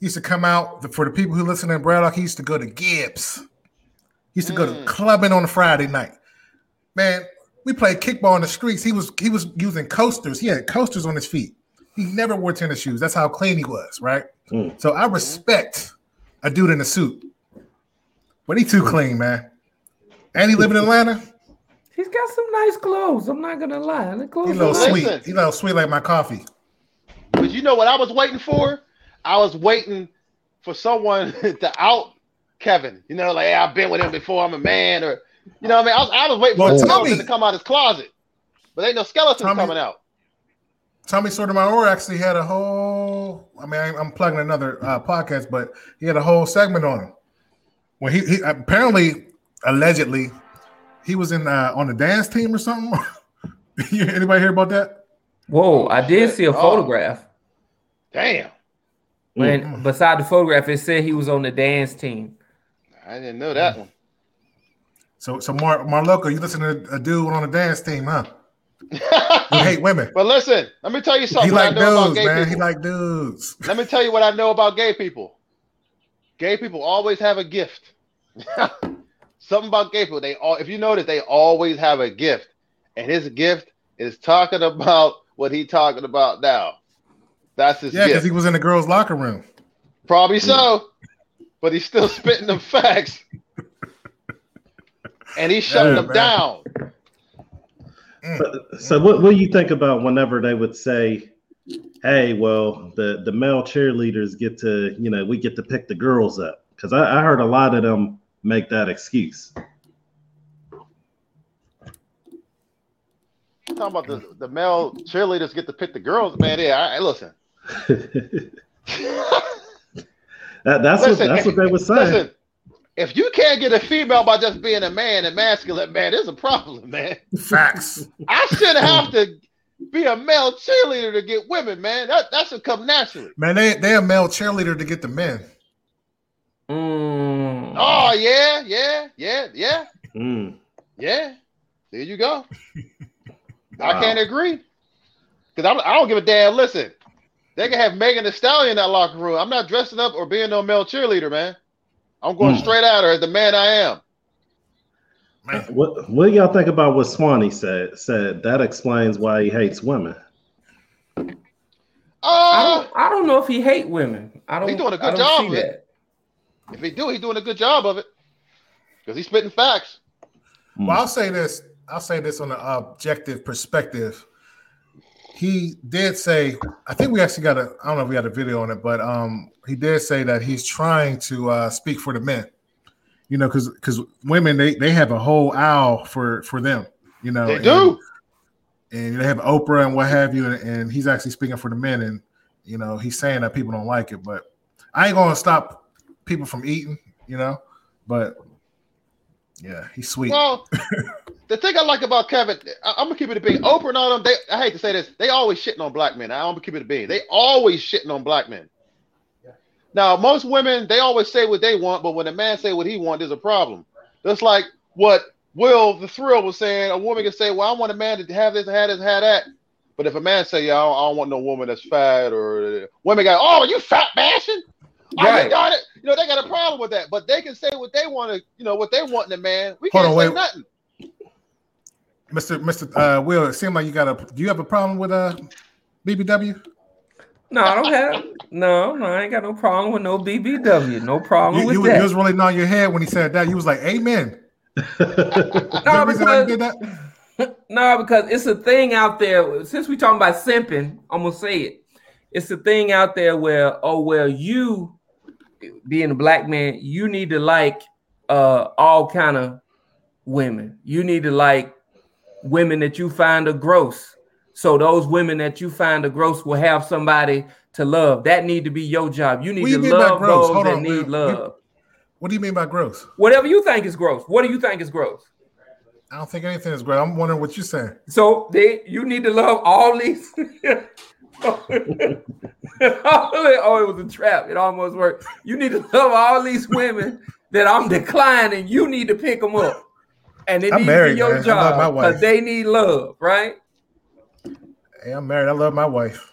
He used to come out for the people who listen in Braddock. He used to go to Gibbs. He used to go to Mm. clubbing on a Friday night. Man, we played kickball in the streets. He was he was using coasters. He had coasters on his feet. He never wore tennis shoes. That's how clean he was, right? Mm. So I respect a dude in a suit, but he too clean, man. And he live in Atlanta. He's got some nice clothes. I'm not gonna lie. The He clothes a little sweet. Listen. He a little sweet like my coffee. But you know what I was waiting for? I was waiting for someone to out Kevin. You know, like hey, I've been with him before. I'm a man, or you know, what I mean, I was, I was waiting Well, for a Tommy- to come out his closet, but ain't no skeleton Tommy- coming out. Tommy Sotomayor actually had a whole. I mean, I, I'm plugging another uh, podcast, but he had a whole segment on him. When he, he apparently, allegedly, he was in uh, on the dance team or something. Anybody hear about that? Whoa, I did see a Oh. photograph. Damn, When beside the photograph, it said he was on the dance team. I didn't know that one. So, so Mar Marloco, you listen to a dude on the dance team, huh? You hate women. but listen, let me tell you something. He what I like know about dudes, gay man. He like dudes. Let me tell you what I know about gay people. Gay people always have a gift. Something about gay people. They all if you notice, they always have a gift. And his gift is talking about what he talking about now. That's his Yeah, because he was in the girls' locker room. Probably so. But he's still spitting them facts. And he's shutting Yeah, them man. down. Mm. So what, what do you think about whenever they would say, hey, well, the, the male cheerleaders get to, you know, we get to pick the girls up? Because I, I heard a lot of them make that excuse. Talking about the, the male cheerleaders get to pick the girls, man. Yeah, I, I- listen. That, that's Listen, what that's what they were saying. Listen, if you can't get a female by just being a man and masculine, man, there's a problem, man. Facts. I shouldn't have to be a male cheerleader to get women, man. That that should come naturally. Man, they they a male cheerleader to get the men. Mm. Oh yeah, yeah, yeah, yeah, Mm. yeah. There you go. Wow. I can't agree because I don't give a damn. Listen, They can have Megan Thee Stallion in that locker room. I'm not dressing up or being no male cheerleader, man. I'm going Hmm. straight at her as the man I am. Man. What What do y'all think about what Swanee said? Said that explains why he hates women. I Uh, don't, I don't know if he hate women. I don't. He doing a good job see of it. that. if he do, he's doing a good job of it because he's spitting facts. Well, I'll say this. I'll say this on an objective perspective. He did say, I think we actually got a, I don't know if we got a video on it, but um, he did say that he's trying to uh, speak for the men. You know, because because women they they have a whole aisle for for them. You know, They and- do. and they have Oprah and what have you, and, and he's actually speaking for the men, and you know he's saying that people don't like it, but I ain't gonna stop people from eating, you know, but yeah, he's sweet. Well, the thing I like about Kevin, I, am gonna keep it a bean. Oprah and all them, they, I hate to say this, they always shitting on black men. I'm gonna keep it a bean. They always shitting on black men. Now, most women, they always say what they want, but when a man say what he want, there's a problem. That's like what Will the Thrill was saying. A woman can say, "Well, I want a man to have this, have this, have that," but if a man say, "Yeah, I don't, I don't want no woman that's fat," or women go, "Oh, you fat bashing." Oh, Right. got it. You know, they got a problem with that, but they can say what they want to, you know, what they want in a man. We Hold can't on, say wait. nothing. Mr. Mr. Uh, Will, it seemed like you got a. Do you have a problem with uh BBW? No, I don't have. No, no, I ain't got no problem with no BBW. No problem You, with you, that. you was really nodding your head when he said that. You was like, "Amen." no, The reason why because no, because it's a thing out there. Since we talking about simping, I'm gonna say it. It's a thing out there where, oh well, you being a black man, you need to like uh all kind of women. You need to like women that you find are gross. So those women that you find are gross will have somebody to love. That need to be your job. You need What you to by love gross? those Hold that on, need man. love. What do you mean by gross? Whatever you think is gross. What do you think is gross? I don't think anything is gross. I'm wondering what you're saying. So they, you need to love all these. oh, it was a trap. It almost worked. You need to love all these women that I'm declining. You need to pick them up, and it I'm needs married, to be your man. I love my job wife. because they need love, right? Hey, I'm married. I love my wife.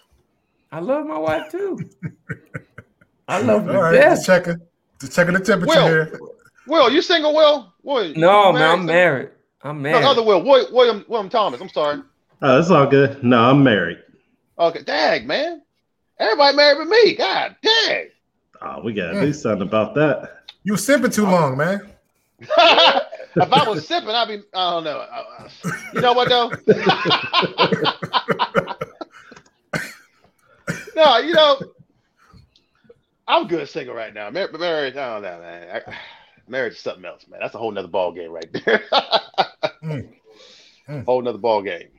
I love my wife too. I love her All to right, just checking, just checking the temperature Will. here. Will, you single, Will? Will, No, man, I'm single? married. I'm No, married. the other Will, William, William, William Thomas. I'm sorry. Oh, it's all good. No, I'm married. Okay, dang, man. Everybody married with me. God dang. Oh, we gotta do something about that. You were simping too long, man. if I was sipping, I'd be, I don't know. You know what, though? no, you know, I'm good single right now. Mar- married, I don't know, man. I, marriage is something else, man. That's a whole nother ball game right there. Mm. Mm. Whole nother ball game.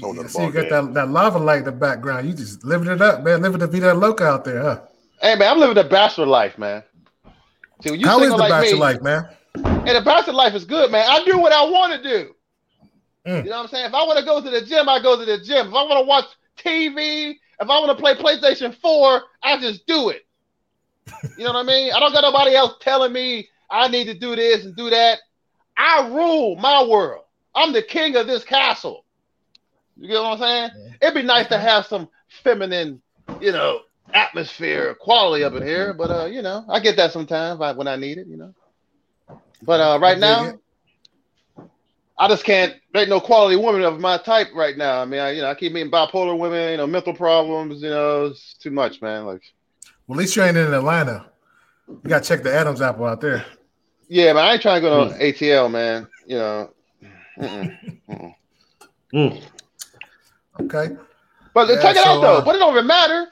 Hold on, see, you got ball that, that lava light in the background. You just living it up, man. Living the vida loca out there, huh? Hey, man, I'm living the bachelor life, man. See, when you How is the like bachelor me, life, man? And the bachelor life is good, man. I do what I want to do. Mm. You know what I'm saying? If I want to go to the gym, I go to the gym. If I want to watch TV, if I want to play PlayStation 4, I just do it. You know what I mean? I don't got nobody else telling me I need to do this and do that. I rule my world. I'm the king of this castle. You get what I'm saying? It'd be nice to have some feminine, you know, atmosphere, quality up in here, but uh, you know, I get that sometimes when I need it, you know. But uh, right dig now. I just can't. There ain't no quality woman of my type right now. I mean, I, you know, I keep meeting bipolar women, you know, mental problems. You know, it's too much, man. Like, Well, at least you ain't in Atlanta. You got to check the Adams apple out there. yeah, man, I ain't trying to go to ATL, man. You know, mm-mm, mm-mm. Mm. Okay. but Yeah, check it so, out though. uh, but it don't even matter.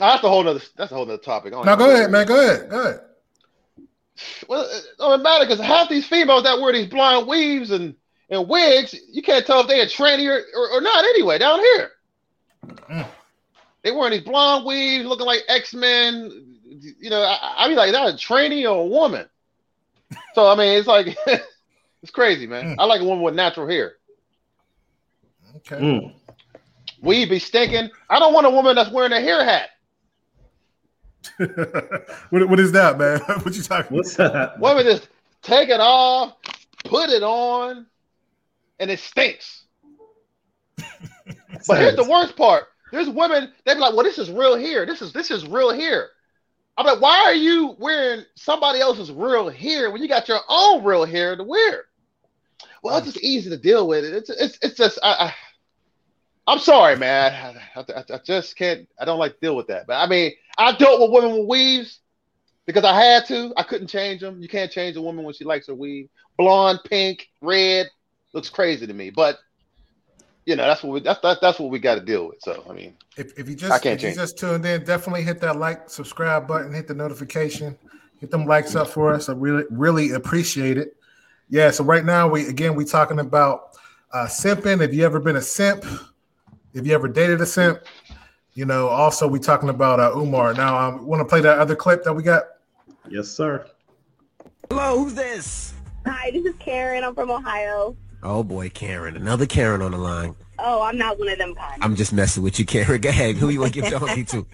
Oh, that's a whole nother. That's a whole nother topic. Now go ahead, man. Go ahead. Go ahead. Well, it don't matter because half these females that wear these blonde weaves and, and wigs, you can't tell if they're a tranny or, or, or not anyway down here. Mm. They wearing these blonde weaves looking like X-Men. You know, I, I be like, is that a tranny or a woman? So, I mean, it's like, it's crazy, man. Mm. I like a woman with natural hair. Okay. Mm. Weave be stinking. I don't want a woman that's wearing a hair hat. What, what is that, man? what you talking What's that? Women just take it off, put it on, and it stinks. But here's the worst part. There's women, they be like, well, this is real here. This is this is real here. I'm like, why are you wearing somebody else's real hair when you got your own real hair to wear? Well, it's just easy to deal with it. It's it's it's just I, I am sorry, man. I, I, I, just can't. I don't like to deal with that. But I mean, I dealt with women with weaves because I had to. I couldn't change them. You can't change a woman when she likes her weave. Blonde, pink, red looks crazy to me. But you know, that's what we that's that's, that's what we got to deal with. So I mean, if, if you just if you just tuned in, definitely hit that like, subscribe button, hit the notification, hit them likes up for us. I really really appreciate it. Yeah. So right now we again we talking about uh, simping. If you ever been a simp, if you ever dated a simp, you know. Also we talking about uh, Umar. Now I want to play that other clip that we got. Yes, sir. Hello, who's this? Hi, this is Karen. I'm from Ohio. Oh boy, Karen. Another Karen on the line. Oh, I'm not one of them kind. I'm just messing with you, Karen. Go ahead. Who you want to give donkey to?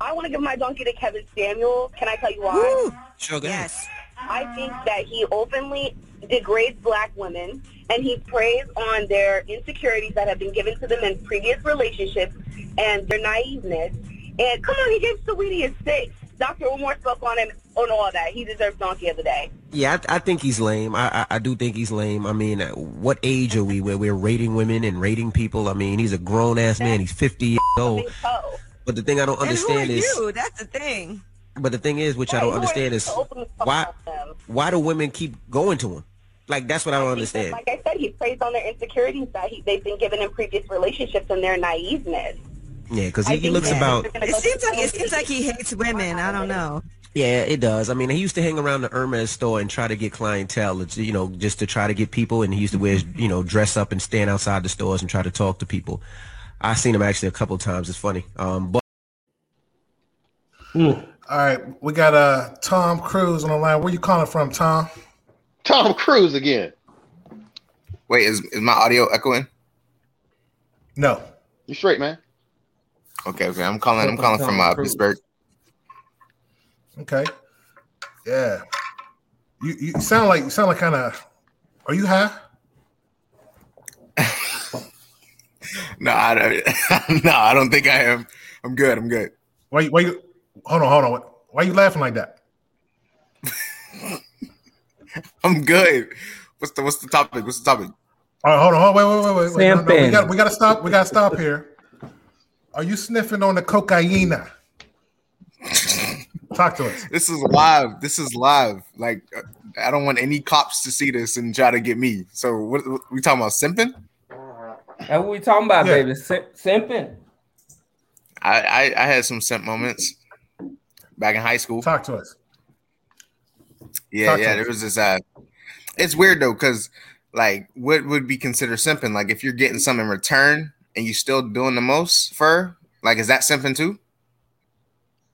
I want to give my donkey to Kevin Samuel. Can I tell you why? Woo! Sure, go yes. I think that he openly degrades black women and he preys on their insecurities that have been given to them in previous relationships and their naiveness. And come on, he gave Saweetie a six. Dr. Umar spoke on him on all that. He deserves donkey of the day. Yeah, I, I think he's lame. I, I, I do think he's lame. I mean, uh, what age are we where we're rating women and rating people? I mean, he's a grown ass man. He's fifty years old. But the thing I don't understand is you? that's the thing. But the thing is, which I don't understand is why why do women keep going to him? Like that's what I don't understand. Like I said, he plays on their insecurities that he, they've been given in previous relationships and their naiveness. Yeah, because he, he looks about. It seems like it seems like he hates women. I don't know. Yeah, it does. I mean, he used to hang around the Hermes store and try to get clientele, you know, just to try to get people. And he used to wear, you know, dress up and stand outside the stores and try to talk to people. I've seen him actually a couple times. It's funny. Um, but. Mm. All right, we got uh Tom Cruise on the line. Where you calling from, Tom? Tom Cruise again. Wait, is, is my audio echoing? No. You straight, man. Okay, okay. I'm calling. I'm calling from uh, Pittsburgh. Okay. Yeah. You you sound like you sound like kind of. Are you high? no, I don't. no, I don't think I am. I'm good. I'm good. Why? Why you? Hold on. Hold on. Why are you laughing like that? I'm good. What's the What's the topic? What's the topic? All right, hold on. Hold on. Wait, wait, wait, wait. No, no, we got we got to stop. We got to stop here. Are you sniffing on the cocaine? Talk to us. This is live. This is live. Like, I don't want any cops to see this and try to get me. So, what, what we talking about? Simping? That's what we talking about, yeah. baby. simping. I, I I had some simp moments back in high school. Talk to us. Yeah, Talk yeah. There was this. Uh, it's weird though, because like, what would be considered simping? Like, if you're getting some in return and you still doing the most for, like, is that simping too?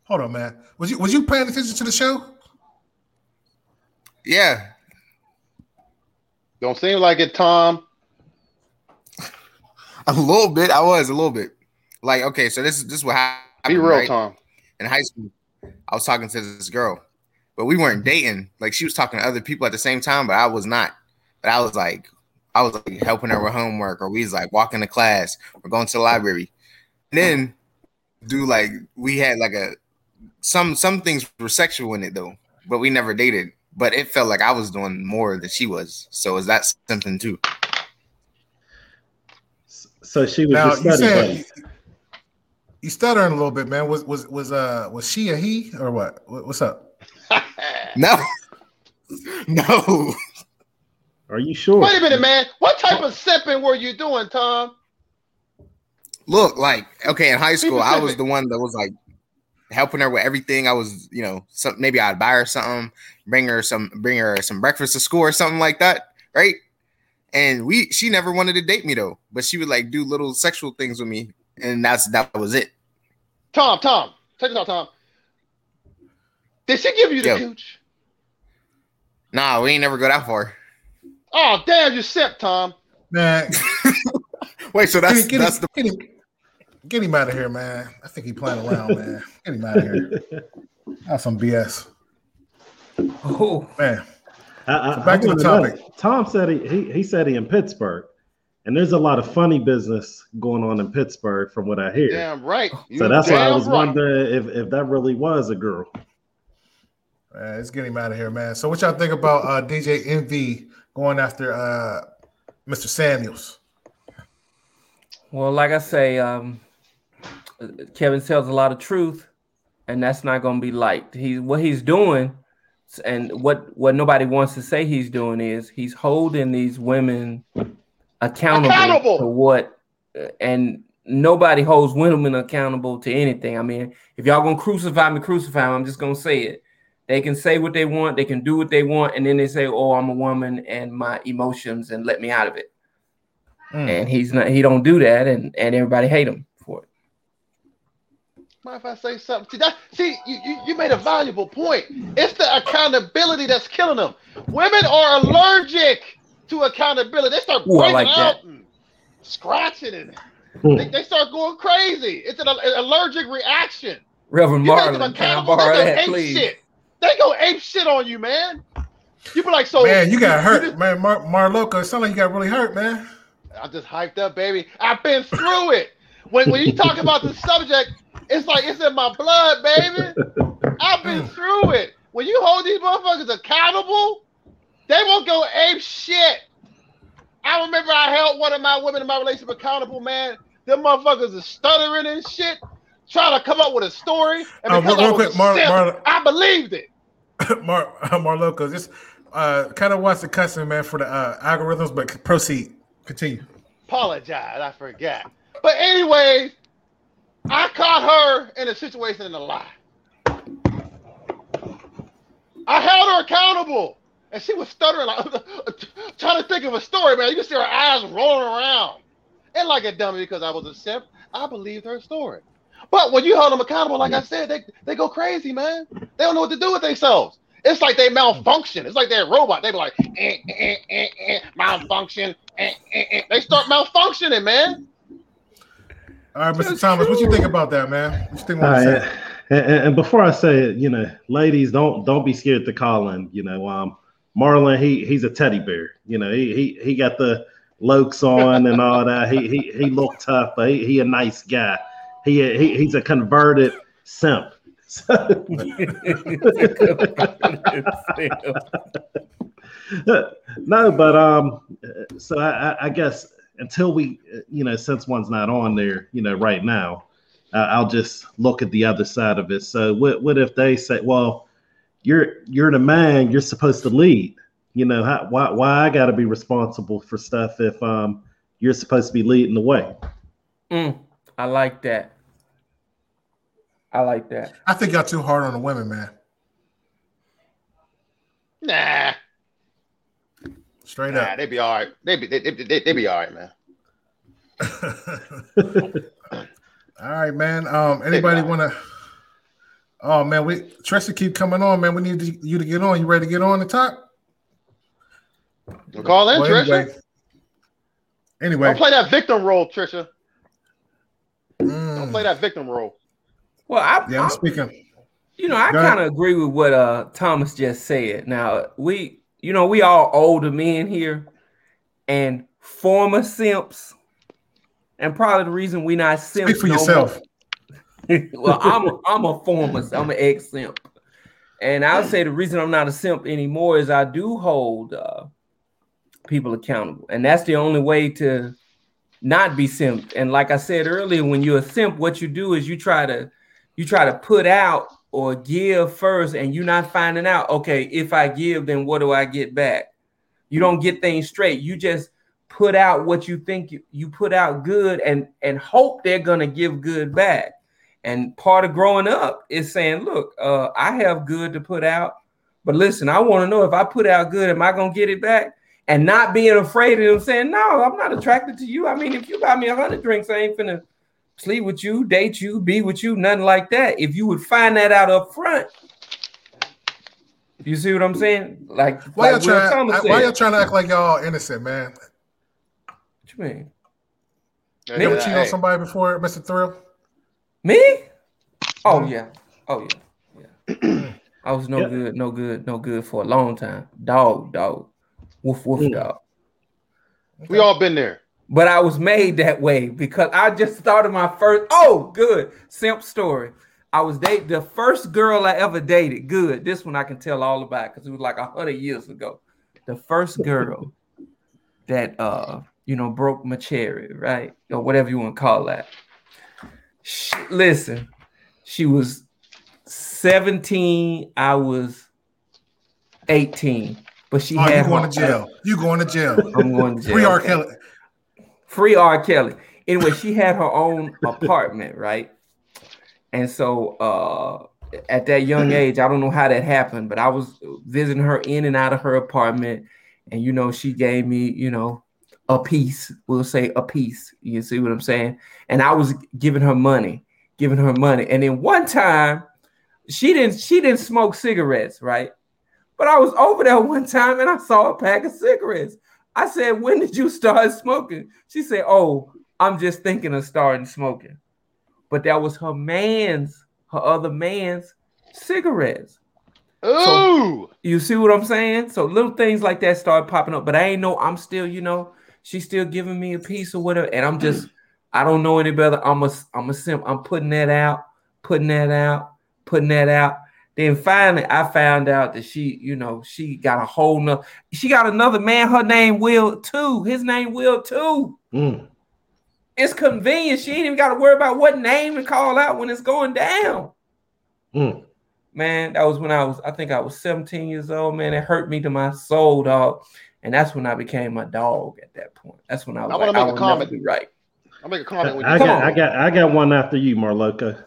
Hold on, man. Was you was you paying attention to the show? Yeah. Don't seem like it, Tom. a little bit. I was a little bit. Like, okay, so this is this is what happened. Be real, right? Tom. In high school, I was talking to this girl, but we weren't dating. Like she was talking to other people at the same time, but I was not. But I was like, I was like helping her with homework, or we was like walking to class, or going to the library. And then do like we had like a some some things were sexual in it though, but we never dated. But it felt like I was doing more than she was. So is that something too? So she was now, you said, you stuttering a little bit, man. Was was was uh was she a he or what? What's up? no, no. Are you sure? Wait a minute, man. What type of sipping were you doing, Tom? Look, like okay, in high school, I was the one that was like helping her with everything. I was, you know, some, maybe I'd buy her something, bring her some, bring her some breakfast to school or something like that, right? And we, she never wanted to date me though, but she would like do little sexual things with me, and that's that was it. Tom, Tom, check this out, Tom. Did she give you the Yo. cooch? Nah, we ain't never go that far. Oh damn, you sip, Tom. Man. Wait, so that's get him, that's get him, the Get him out of here, man. I think he playing around, man. Get him out of here. That's some BS. Oh man. I, I, so back to the topic. Know. Tom said he, he he said he in Pittsburgh. And there's a lot of funny business going on in Pittsburgh, from what I hear. Damn right. so that's why I was right. wondering if, if that really was a girl. Man, let's get him out of here, man. So, what y'all think about uh, DJ Envy going after uh, Mr. Samuels? Well, like I say, um, Kevin tells a lot of truth, and that's not going to be liked. He what he's doing, and what what nobody wants to say he's doing is he's holding these women accountable, Accountable. to what, and nobody holds women accountable to anything. I mean, if y'all gonna crucify me, crucify me. I'm just gonna say it. They can say what they want, they can do what they want, and then they say, "Oh, I'm a woman and my emotions, and let me out of it." Mm. And he's not. He don't do that, and and everybody hate him for it. Mind if I say something? See, that, see you, you, you made a valuable point. It's the accountability that's killing them. Women are allergic to accountability. They start Ooh, breaking like out that. and scratching and they, they start going crazy. It's an, an allergic reaction. Reverend You make Marlon, can I borrow that, please? shit. They go ape shit on you, man. You be like, so man, you got you hurt, just- man. Mar- Marloco, it sounded like you got really hurt, man. I'm just hyped up, baby. I've been through it. When when you talk about the subject, it's like it's in my blood, baby. I've been mm. through it. When you hold these motherfuckers accountable, they won't go ape shit. I remember I held one of my women in my relationship accountable, man. Them motherfuckers are stuttering and shit, trying to come up with a story. And because real I was quick, Mar- simp, Mar- I believed it. Mar- Marloco, just uh, kind of wants the cussing, man, for the uh, algorithms, but proceed. Continue. Apologize, I forgot. But anyways, I caught her in a situation in a lie. I held her accountable, and she was stuttering, like, trying to think of a story. Man, you can see her eyes rolling around, and like a dummy because I was a simp. I believed her story. But when you hold them accountable, like I said, they, they go crazy, man. They don't know what to do with themselves. It's like they malfunction. It's like they're a robot. They be like, eh, eh, eh, eh, malfunction. Eh, eh, eh. They start malfunctioning, man. All right, Mr. Thomas, what you think about that, man? What you think? All What right, say? and, and- and before I say it, you know, ladies, don't don't be scared to call him. You know, um, Marlon, he he's a teddy bear. You know, he he he got the lokes on and all that. He he he looked tough, but he, he a nice guy. He, he he's a converted simp. no, but um, so I, I- guess until we, you know, since one's not on there, you know, right now, uh, I'll just look at the other side of it. So what what if they say, well, you're you're the man, you're supposed to lead. You know, how, why why I got to be responsible for stuff if um you're supposed to be leading the way? Mm, I like that. I like that. I think y'all too hard on the women, man. Nah, Straight nah, up. They'd be all right. They'd be they, they, they, they be all right, man. All right, man. Um, anybody want to? Oh man, we Trisha keep coming on, man. We need to- you to get on. You ready to get on the top? Call in, Well, Trisha. anyway, anyway, Don't play that victim role, Trisha. Don't mm, play that victim role. Well, I, yeah, I I'm speaking. you know, I kind of agree with what uh Thomas just said. Now we, you know, we all older men here, and former simps, and probably the reason we not simps. Speak for no more- yourself. well, I'm a, I'm a former, I'm an ex simp, and I'll say the reason I'm not a simp anymore is I do hold uh, people accountable, and that's the only way to not be simp. And like I said earlier, when you're a simp, what you do is you try to you try to put out or give first, and you're not finding out. Okay, if I give, then what do I get back? You don't get things straight. You just put out what you think you, you put out good and and hope they're gonna give good back. And part of growing up is saying, look, uh, I have good to put out, but listen, I want to know if I put out good, am I gonna get it back? And not being afraid of them saying, no, I'm not attracted to you. I mean, if you buy me a hundred drinks, I ain't finna sleep with you, date you, be with you, nothing like that. If you would find that out up front, you see what I'm saying? Like, Why like y'all Will trying? Thomas Why y'all trying to act like y'all innocent, man? What you mean? Yeah, Never yeah, cheated on somebody before, Mister Thrill? Me? Oh mm-hmm. yeah. Oh yeah. Yeah. I was no Yeah. good, no good, no good for a long time. Dog, dog. Woof woof Mm. dog. We all been there. but I was made that way because I just started my first. Oh, good simp story. I was dating the first girl I ever dated. Good. This one I can tell all about because it was like a hundred years ago. The first girl that uh you know broke my cherry, right? Or whatever you want to call that. She, listen, she was 17, I was 18, but she Oh, had you going to jail? You going to jail? I'm going to jail. Free R. Kelly. Free R. Kelly. Anyway, she had her own apartment, right? And so uh at that young age, I don't know how that happened, but I was visiting her in and out of her apartment, and you know, she gave me, you know, a piece. We'll say a piece. You see what I'm saying? And I was giving her money, giving her money. And then one time, she didn't she didn't smoke cigarettes, right? But I was over there one time and I saw a pack of cigarettes. I said, When did you start smoking? She said, Oh, I'm just thinking of starting smoking. But that was her man's, her other man's cigarettes. Ooh. You see what I'm saying? So little things like that start popping up, but I ain't know I'm still, you know, she's still giving me a piece or whatever, and I'm mm. just, I don't know any better. I'm a, I'm a simp. I'm putting that out, putting that out, putting that out. Then finally, I found out that she, you know, she got a whole nother, she got another man. Her name Will too. His name Will too. Mm. It's convenient. She ain't even got to worry about what name to call out when it's going down. Mm. Man, that was when I was, I think I was 17 years old. Man, it hurt me to my soul, dog. And that's when I became a dog at that point. That's when I was like, I like, wanna I make a will comment. never be right. I'll make a comment. When I got, on. I got, I got one after you, Marloco.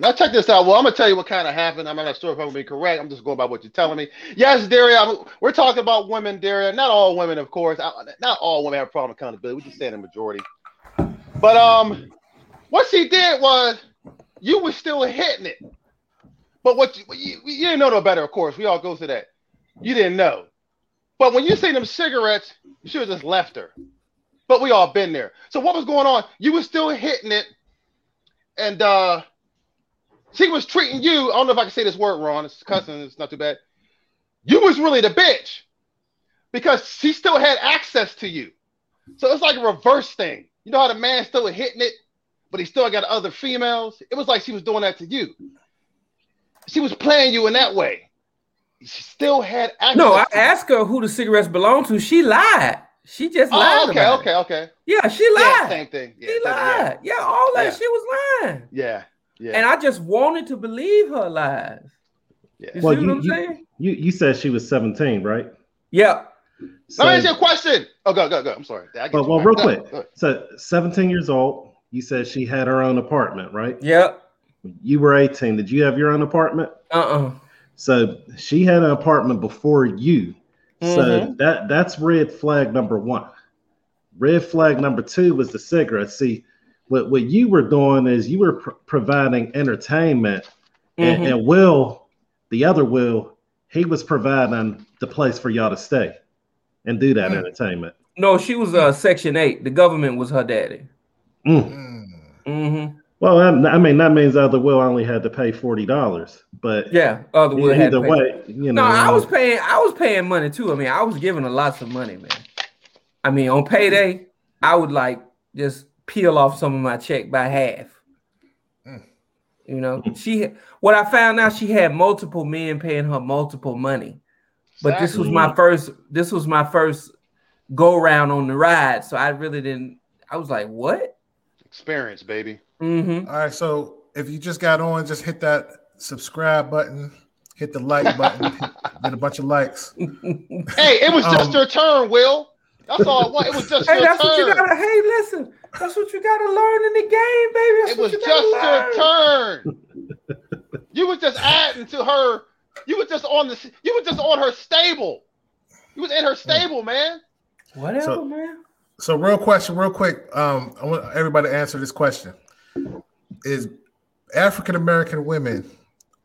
Now check this out. Well, I'm gonna tell you what kind of happened. I'm not sure if I'm gonna be correct. I'm just going by what you're telling me. Yes, Daria, we're talking about women, Daria. Not all women, of course. I- Not all women have a problem with accountability. We're just saying the majority. But um, what she did was you were still hitting it. But what you, you, you didn't know no better, of course. We all go through that. You didn't know. But when you see them cigarettes, you should have just left her. But we all been there. So what was going on? You were still hitting it, and uh she was treating you. I don't know if I can say this word wrong. It's cussing. It's not too bad. You was really the bitch because she still had access to you. So it's like a reverse thing. You know how the man still hitting it, but he still got other females. It was like she was doing that to you. She was playing you in that way. She still had access. No, I asked her who the cigarettes belonged to. She lied. She just oh, lied. Oh, okay, okay, okay. Yeah, she Yeah, lied. same thing. Yeah, she thing, yeah. lied. Yeah, all that Yeah. she was lying. Yeah, yeah. And I just wanted to believe her lies. Yeah. You Well, see you, what I'm you, saying? you, you said she was 17, right? Yeah. So, Let me ask you a question. Oh, go, go, go. I'm sorry. I get well, you. well, real Go, quick. go ahead. So, 17 years old. You said she had her own apartment, right? Yep. You were 18. Did you have your own apartment? Uh-uh. So she had an apartment before you. So Mhm. that that's red flag number one. Red flag number two was the cigarettes. See, what, what you were doing is you were pr- providing entertainment, and, Mhm. and Will, the other Will, he was providing the place for y'all to stay and do that Mm. entertainment. No, she was uh section eight. The government was her daddy. Mm. Mm-hmm. Well, I, I mean that means other Will only had to pay forty dollars, but Yeah, other Will had either to pay. way, you know. No, I was paying. I was paying money too. I mean, I was giving her lots of money, man. I mean, on payday, I would like just peel off some of my check by half. You know, she. What I found out, she had multiple men paying her multiple money, but this was my first. This was my first go round on the ride, so I really didn't. I was like, what? Experience, baby. Mm-hmm. All right, so if you just got on, just hit that subscribe button, hit the like button, get a bunch of likes. Hey, it was just Um, your turn, Will. That's all I want. It was just Hey, your that's what you gotta. Hey, listen, that's what you gotta learn in the game, baby. That's It what was you just gotta your learn. turn. You were just adding to her. You were just on the. You were just on her stable. You was in her stable, man. Whatever, So- man. So, real question, real quick. Um, I want everybody to answer this question: Is African American women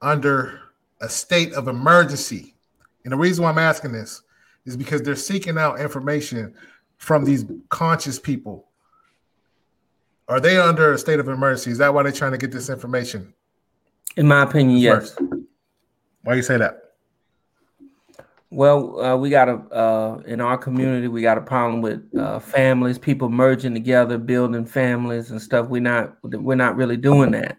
under a state of emergency? And the reason why I'm asking this is because they're seeking out information from these conscious people. Are they under a state of emergency? Is that why they're trying to get this information? In my opinion, yes. Why you say that? Well, uh, we got a uh, in our community we got a problem with uh, families, people merging together, building families and stuff. We're not we're not really doing that,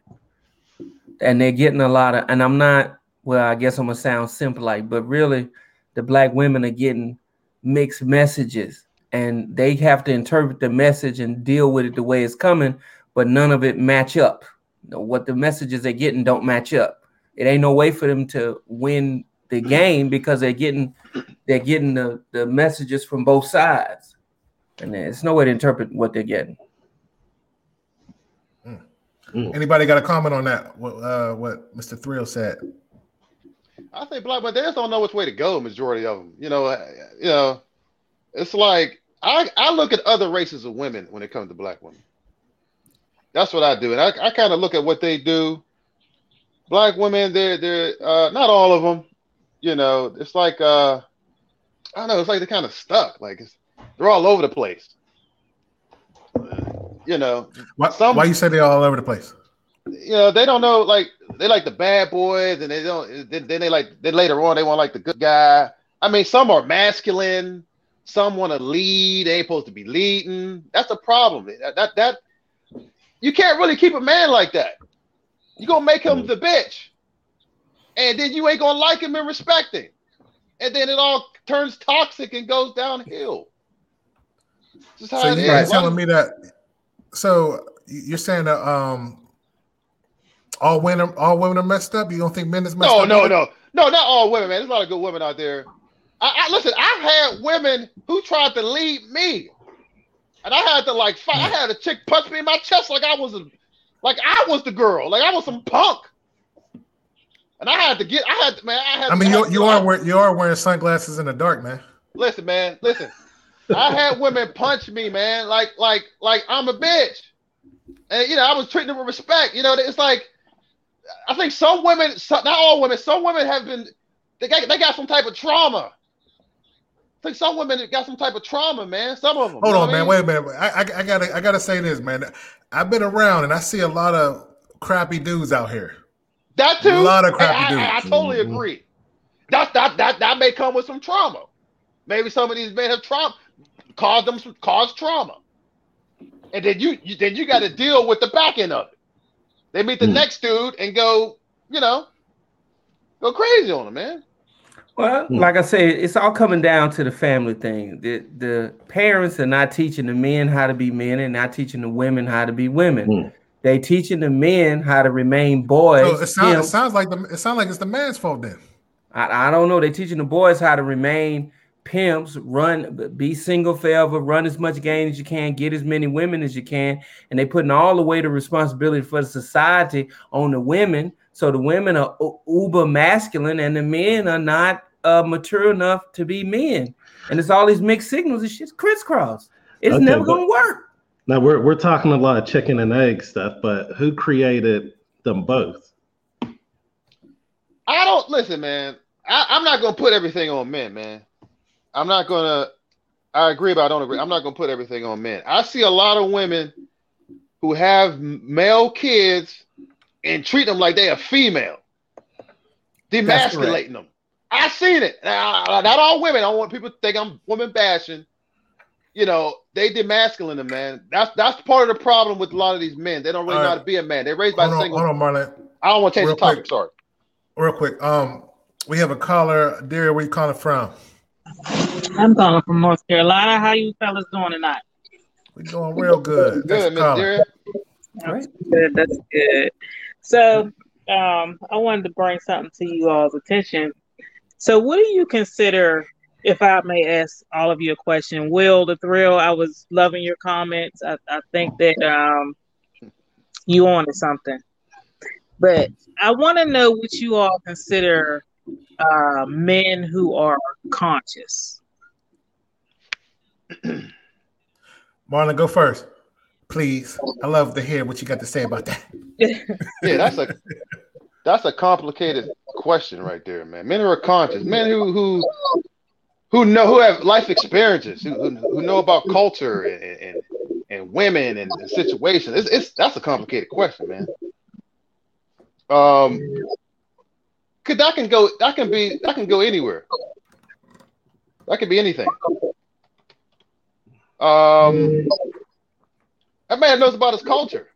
and they're getting a lot of. And I'm not well. I guess I'm gonna sound simple like, but really, the black women are getting mixed messages, and they have to interpret the message and deal with it the way it's coming, but none of it match up. What the messages they're getting don't match up. It ain't no way for them to win the game because they're getting they're getting the, the messages from both sides. And there's no way to interpret what they're getting. Anybody got a comment on that? What uh, what Mr. Thrill said? I think black men they just don't know which way to go. Majority of them, you know, uh, you know, it's like I I look at other races of women when it comes to black women. That's what I do, and I, I kind of look at what they do. Black women, they're they're uh, not all of them, you know. It's like uh, I don't know. It's like they're kind of stuck. Like it's, they're all over the place. You know, Why, some why you say they're all over the place? You know they don't know like they like the bad boys and they don't then, then they like then later on they want like the good guy. I mean some are masculine some want to lead they ain't supposed to be leading. That's a problem. That, that that you can't really keep a man like that. You gonna make him the bitch. And then you ain't gonna like him and respect him. And then it all turns toxic and goes downhill. This is how So you is. guys Why- telling me that? So you're saying that um, all women all women are messed up? You don't think men is messed No, up? no, either? no, no, not all women, man. There's a lot of good women out there. I, I listen. I've had women who tried to lead me, and I had to like fight. I had a chick punch me in my chest like I was a, like I was the girl, like I was some punk. And I had to get. I had to, man. I had. I mean, you you are wearing, you are wearing sunglasses in the dark, man. Listen, man. Listen. I had women punch me, man. Like, like, like I'm a bitch, and you know I was treating them with respect. You know, it's like I think some women, some, not all women, some women have been they got they got some type of trauma. I think some women got some type of trauma, man. Some of them. Hold on, what I man. mean? Wait a minute. I, I I gotta I gotta say this, man. I've been around and I see a lot of crappy dudes out here. That too. A lot of I- crappy I, I, dudes. totally mm-hmm. agree. That that that that may come with some trauma. Maybe some of these men have trauma, caused them some caused trauma, and then you, you then you got to deal with the back end of it. They meet the hmm. next dude and go, you know, go crazy on him, man. Well, hmm. like I said, it's all coming down to the family thing. The the parents are not teaching the men how to be men and not teaching the women how to be women. Hmm. They teaching the men how to remain boys. So it sounds it sounds like the it sounds like it's the man's fault then. I, I don't know. They're teaching the boys how to remain pimps, run, be single forever, run as much game as you can, get as many women as you can, and they putting all the weight of responsibility for the society on the women. So the women are uber masculine, and the men are not uh, mature enough to be men. And it's all these mixed signals. It's just crisscross. It's Okay, never gonna work. Now we're we're talking a lot of chicken and egg stuff, but who created them both? I don't listen, man. I, I'm not gonna put everything on men, man. I'm not gonna. I agree, but I don't agree. I'm not gonna put everything on men. I see a lot of women who have male kids and treat them like they are female, demasculating them. I seen it. Now, not all women. I don't want people to think I'm woman bashing. You know, they demasculine them, man. That's that's part of the problem with a lot of these men. They don't really All know how to be a man. They're raised by Hold on, single. hold on, Marlon. I don't want to change Real the topic. quick. Sorry. Real quick. Um, we have a caller. Dear, where you calling from? I'm calling from North Carolina. How you fellas doing tonight? We're doing real good. Good, Miss calling. Dear. Good. That's good. So, um, I wanted to bring something to you all's attention. So, what do you consider, if I may ask all of you a question? Will the thrill? I was loving your comments. I, I think that um, you wanted something, but I want to know what you all consider uh, men who are conscious. Marlon, go first, please. I love to hear what you got to say about that. Yeah, that's a that's a complicated question right there, man. Men who are conscious, men who who who know who have life experiences, who, who, who know about culture and and, and women and, and situations. It's, it's that's a complicated question, man. Um, could that can go that can be that can go anywhere. That could be anything. Um, that man knows about his culture.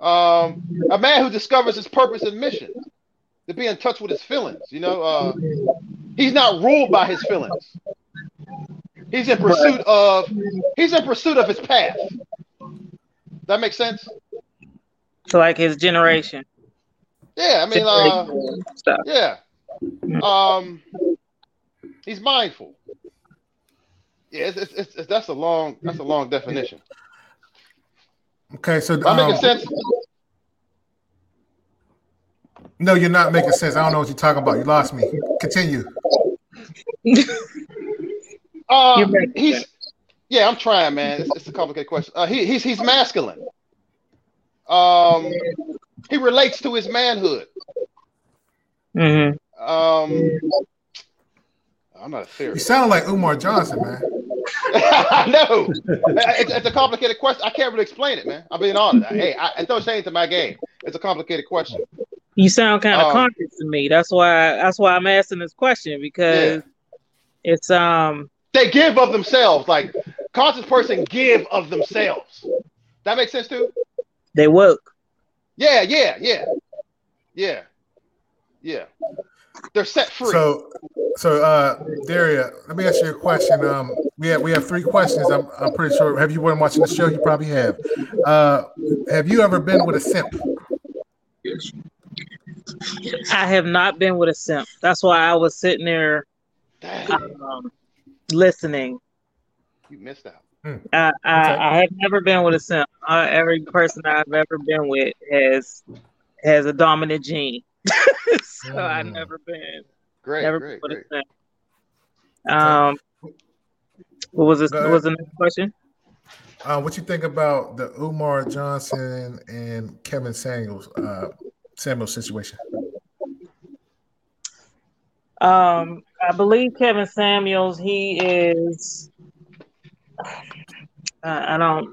Um, a man who discovers his purpose and mission to be in touch with his feelings. You know, uh, he's not ruled by his feelings. He's in pursuit of he's in pursuit of his path. That makes sense. So like his generation. Yeah, I mean, uh, Stuff. yeah. Um, he's mindful. Yeah, it's, it's, it's, it's- that's a long that's a long definition. Okay, so Am I making um, sense? no, you're not making sense. I don't know what you're talking about. You lost me. Continue. Uh, he's yeah, I'm trying, man. It's, it's a complicated question. Uh, he, he's he's masculine. Um, he relates to his manhood. Mm-hmm. Um, I'm not a You sound like Umar Johnson, man. I know. It's, it's a complicated question. I can't really explain it, man. I'm being honest. Hey, I, I don't say into my game. It's a complicated question. You sound kind of Um, conscious to me. That's why. That's why I'm asking this question because it's um. They give of themselves. Like conscious person give of themselves. That makes sense too. They woke. Yeah, yeah, yeah, yeah, yeah. They're set free. So, so uh, Daria, let me ask you a question. Um, we have we have three questions. I'm I'm pretty sure. Have you been watching the show? You probably have. Uh, have you ever been with a simp? I have not been with a simp. That's why I was sitting there um, listening. you missed out. I, I, I have never been with a simp. Uh, every person I've ever been with has has a dominant gene. so I've never been Great, never great, been with great. a simp. Um, what was this? What was the next question? Uh, what you think about the Umar Johnson and Kevin Samuels uh, Samuel situation? Um, I believe Kevin Samuels. He is. I I don't.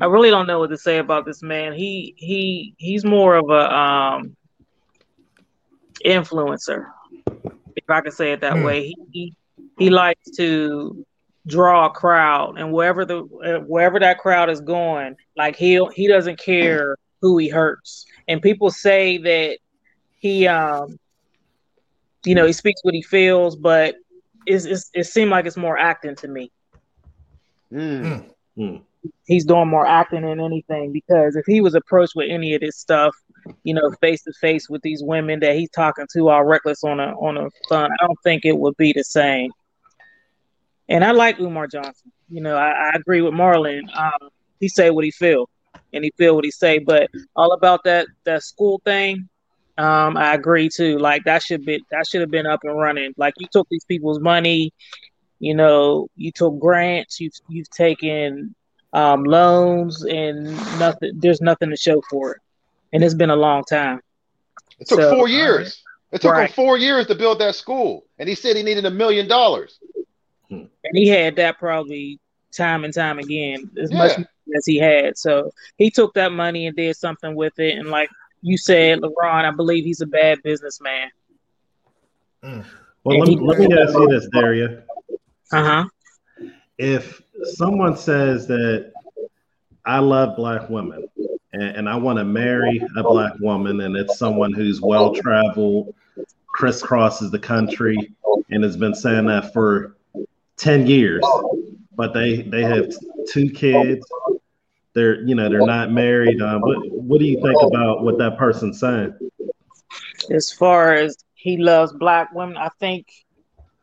I really don't know what to say about this man. He he he's more of a um influencer, if I could say it that Hmm. way. He, he he likes to draw a crowd, and wherever the wherever that crowd is going, like he he doesn't care who he hurts. And people say that he um you know he speaks what he feels, but it's, it's it seemed like it's more acting to me. Mm. He's doing more acting than anything because if he was approached with any of this stuff, you know, face to face with these women that he's talking to all reckless on a on a phone, I don't think it would be the same. And I like Umar Johnson. You know, I, I agree with Marlon. Um, he say what he feel, and he feel what he say. But all about that that school thing, um, I agree too. Like that should be that should have been up and running. Like you took these people's money, you know, you took grants, you've you've taken um, loans, and nothing. There's nothing to show for it, and it's been a long time. It took So- four years. It took Right. him four years to build that school, and he said he needed a million dollars. and he had that probably time and time again as much as he had. So he took that money and did something with it. And like you said, LeBron, I believe he's a bad businessman. Well, let me, let me ask you this, Daria. Uh huh. If someone says that I love black women and, and I want to marry a black woman, and it's someone who's well traveled, crisscrosses the country, and has been saying that for 10 years, but they, they have two kids. They're, you know, they're not married. Um, what, what do you think about what that person's saying? As far as he loves black women, I think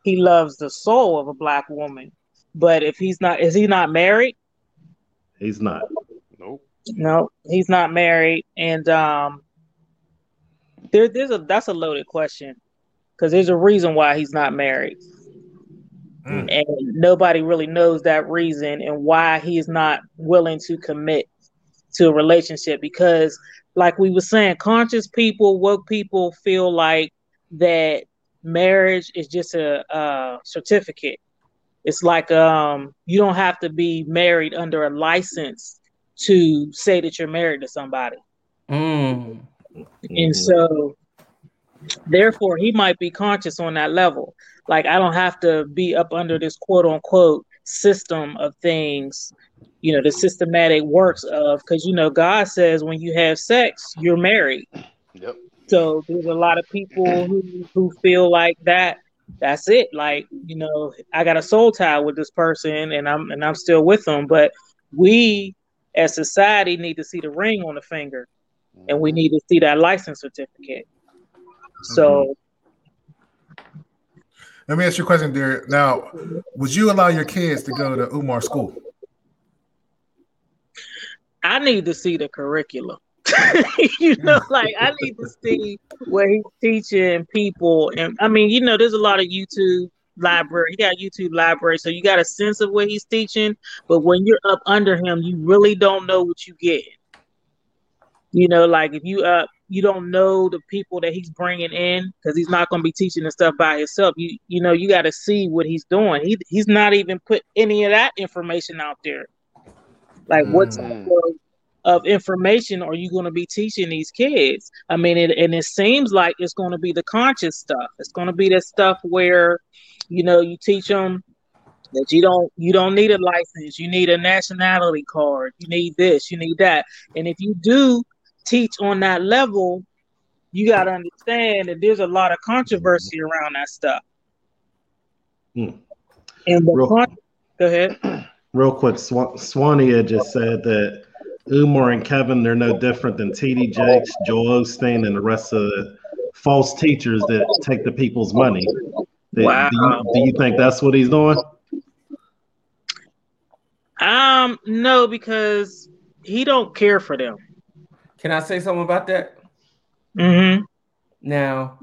he loves the soul of a black woman. But if he's not, is he not married? He's not. Nope. No, he's not married, and um, there, there's a that's a loaded question because there's a reason why he's not married, and nobody really knows that reason and why he's not willing to commit to a relationship. Because, like we were saying, conscious people, woke people feel like that marriage is just a, a certificate. It's like um, you don't have to be married under a license to say that you're married to somebody. Mm. And so Therefore, he might be conscious on that level. Like I don't have to be up under this quote unquote system of things, you know, the systematic works of because you know God says when you have sex, you're married. Yep. So there's a lot of people who, who feel like that that's it. Like, you know, I got a soul tie with this person and I'm and I'm still with them. But we as society need to see the ring on the finger and we need to see that license certificate. So mm-hmm. Let me ask you a question, Derek. Now, would you allow your kids to go to Umar school? I need to see the curriculum. you know, like I need to see where he's teaching people. And I mean, you know, there's a lot of YouTube library. He got YouTube library, so you got a sense of what he's teaching. But when you're up under him, you really don't know what you get. You know, like if you up, you don't know the people that he's bringing in because he's not going to be teaching the stuff by himself. You you know, you got to see what he's doing. He he's not even put any of that information out there. Like what's mm. type of, information are you going to be teaching these kids? I mean, it, and it seems like it's going to be the conscious stuff. It's going to be the stuff where, you know, you teach them that you don't you don't need a license. You need a nationality card. You need this. You need that. And if you do teach on that level, you got to understand that there's a lot of controversy around that stuff. Hmm. And the Real- con- go ahead. Real quick, Swan- Swanee had just said that Umar and Kevin, they're no different than TD Jakes, Joel Osteen, and the rest of the false teachers that take the people's money. Do- Wow. Do, you, do you think that's what he's doing? Um, no, because he don't care for them. Can I say something about that? Mm-hmm. Now,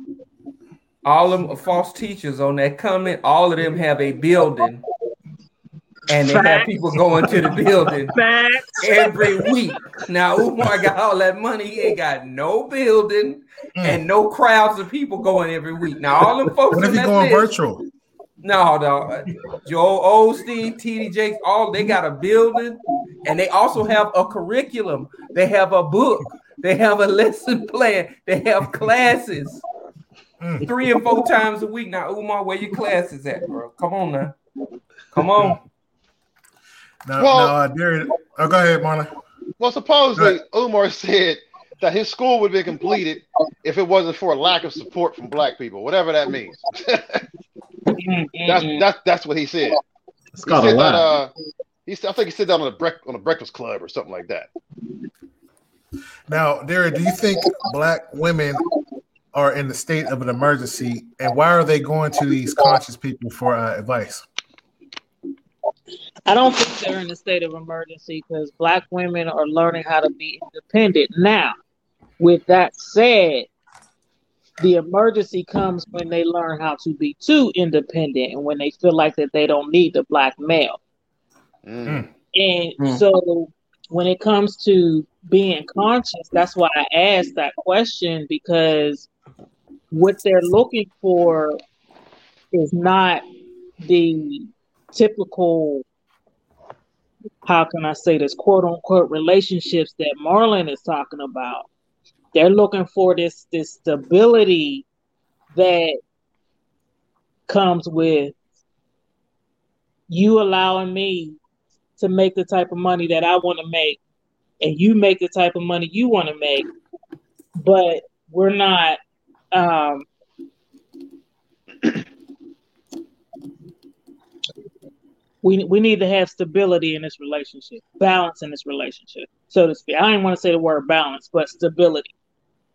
all them false teachers on that comment, all of them have a building, and they have people going to the building Facts. every week. Now, Umar got all that money, he ain't got no building mm. and no crowds of people going every week. Now, all them folks What if you that going list- virtual? No, no. Joel Osteen, TD Jakes, all they got a building and they also have a curriculum. They have a book. They have a lesson plan. They have classes mm. three and four times a week. Now, Umar, where your classes at, bro? Come on now. Come on. No, Well- no, uh, Derek. Oh, go ahead, Marlon. Well, supposedly Umar said that his school would be completed if it wasn't for a lack of support from black people, whatever that means. that's that's that's what he said. It's He called a said that, uh, he said, I think he said that on a brec- on a Breakfast Club or something like that. Now, Derek, do you think black women are in the state of an emergency, and why are they going to these conscious people for uh, advice? I don't think they're in a state of emergency because black women are learning how to be independent. Now, with that said, the emergency comes when they learn how to be too independent and when they feel like that they don't need the black male. Mm. And Mm. so when it comes to being conscious, that's why I asked that question because what they're looking for is not the typical how can I say this quote unquote relationships that Marlon is talking about. They're looking for this this stability that comes with you allowing me to make the type of money that I want to make and you make the type of money you want to make, but we're not um we we need to have stability in this relationship, balance in this relationship, so to speak. I didn't want to say the word balance, but stability.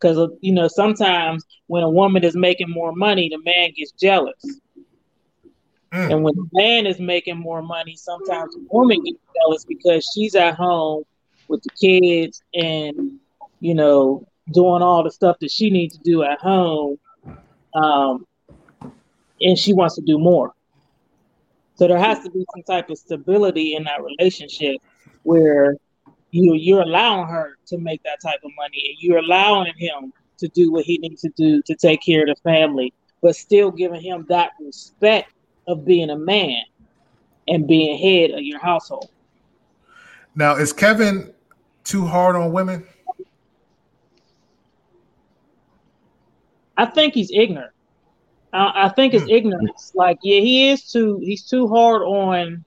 Because you know, sometimes when a woman is making more money, the man gets jealous. And when the man is making more money, sometimes the woman gets jealous because she's at home with the kids and you know doing all the stuff that she needs to do at home, um, and she wants to do more. So there has to be some type of stability in that relationship where you you're allowing her to make that type of money and you're allowing him to do what he needs to do to take care of the family, but still giving him that respect of being a man and being head of your household. Now, is Kevin too hard on women? I think he's ignorant. I, I think it's ignorance. Like, yeah, he is too. He's too hard on.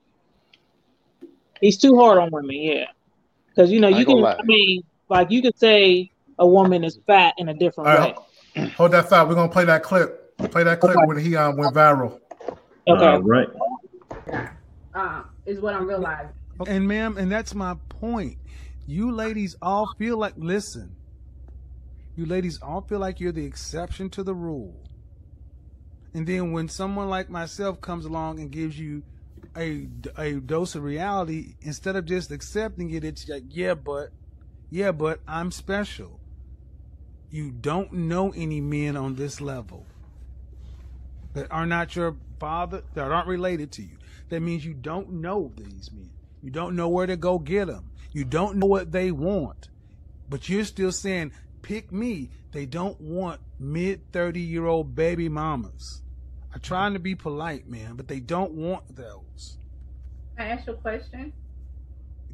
He's too hard on women. Yeah, because you know you can. lie. I mean, like you could say a woman is fat in a different All way. right, hold that thought. We're gonna play that clip. Play that clip when he um went viral. Okay. All right. uh, is what I'm realizing. And ma'am, and that's my point. You ladies all feel like listen. You ladies all feel like you're the exception to the rule. And then when someone like myself comes along and gives you a a dose of reality, instead of just accepting it, it's like, yeah, but yeah, but I'm special. You don't know any men on this level that are not your father, that aren't related to you. That means you don't know these men. You don't know where to go get them. You don't know what they want. But you're still saying, pick me. They don't want mid 30 year old baby mamas. I'm trying to be polite, man, but they don't want those. Can I ask you a question?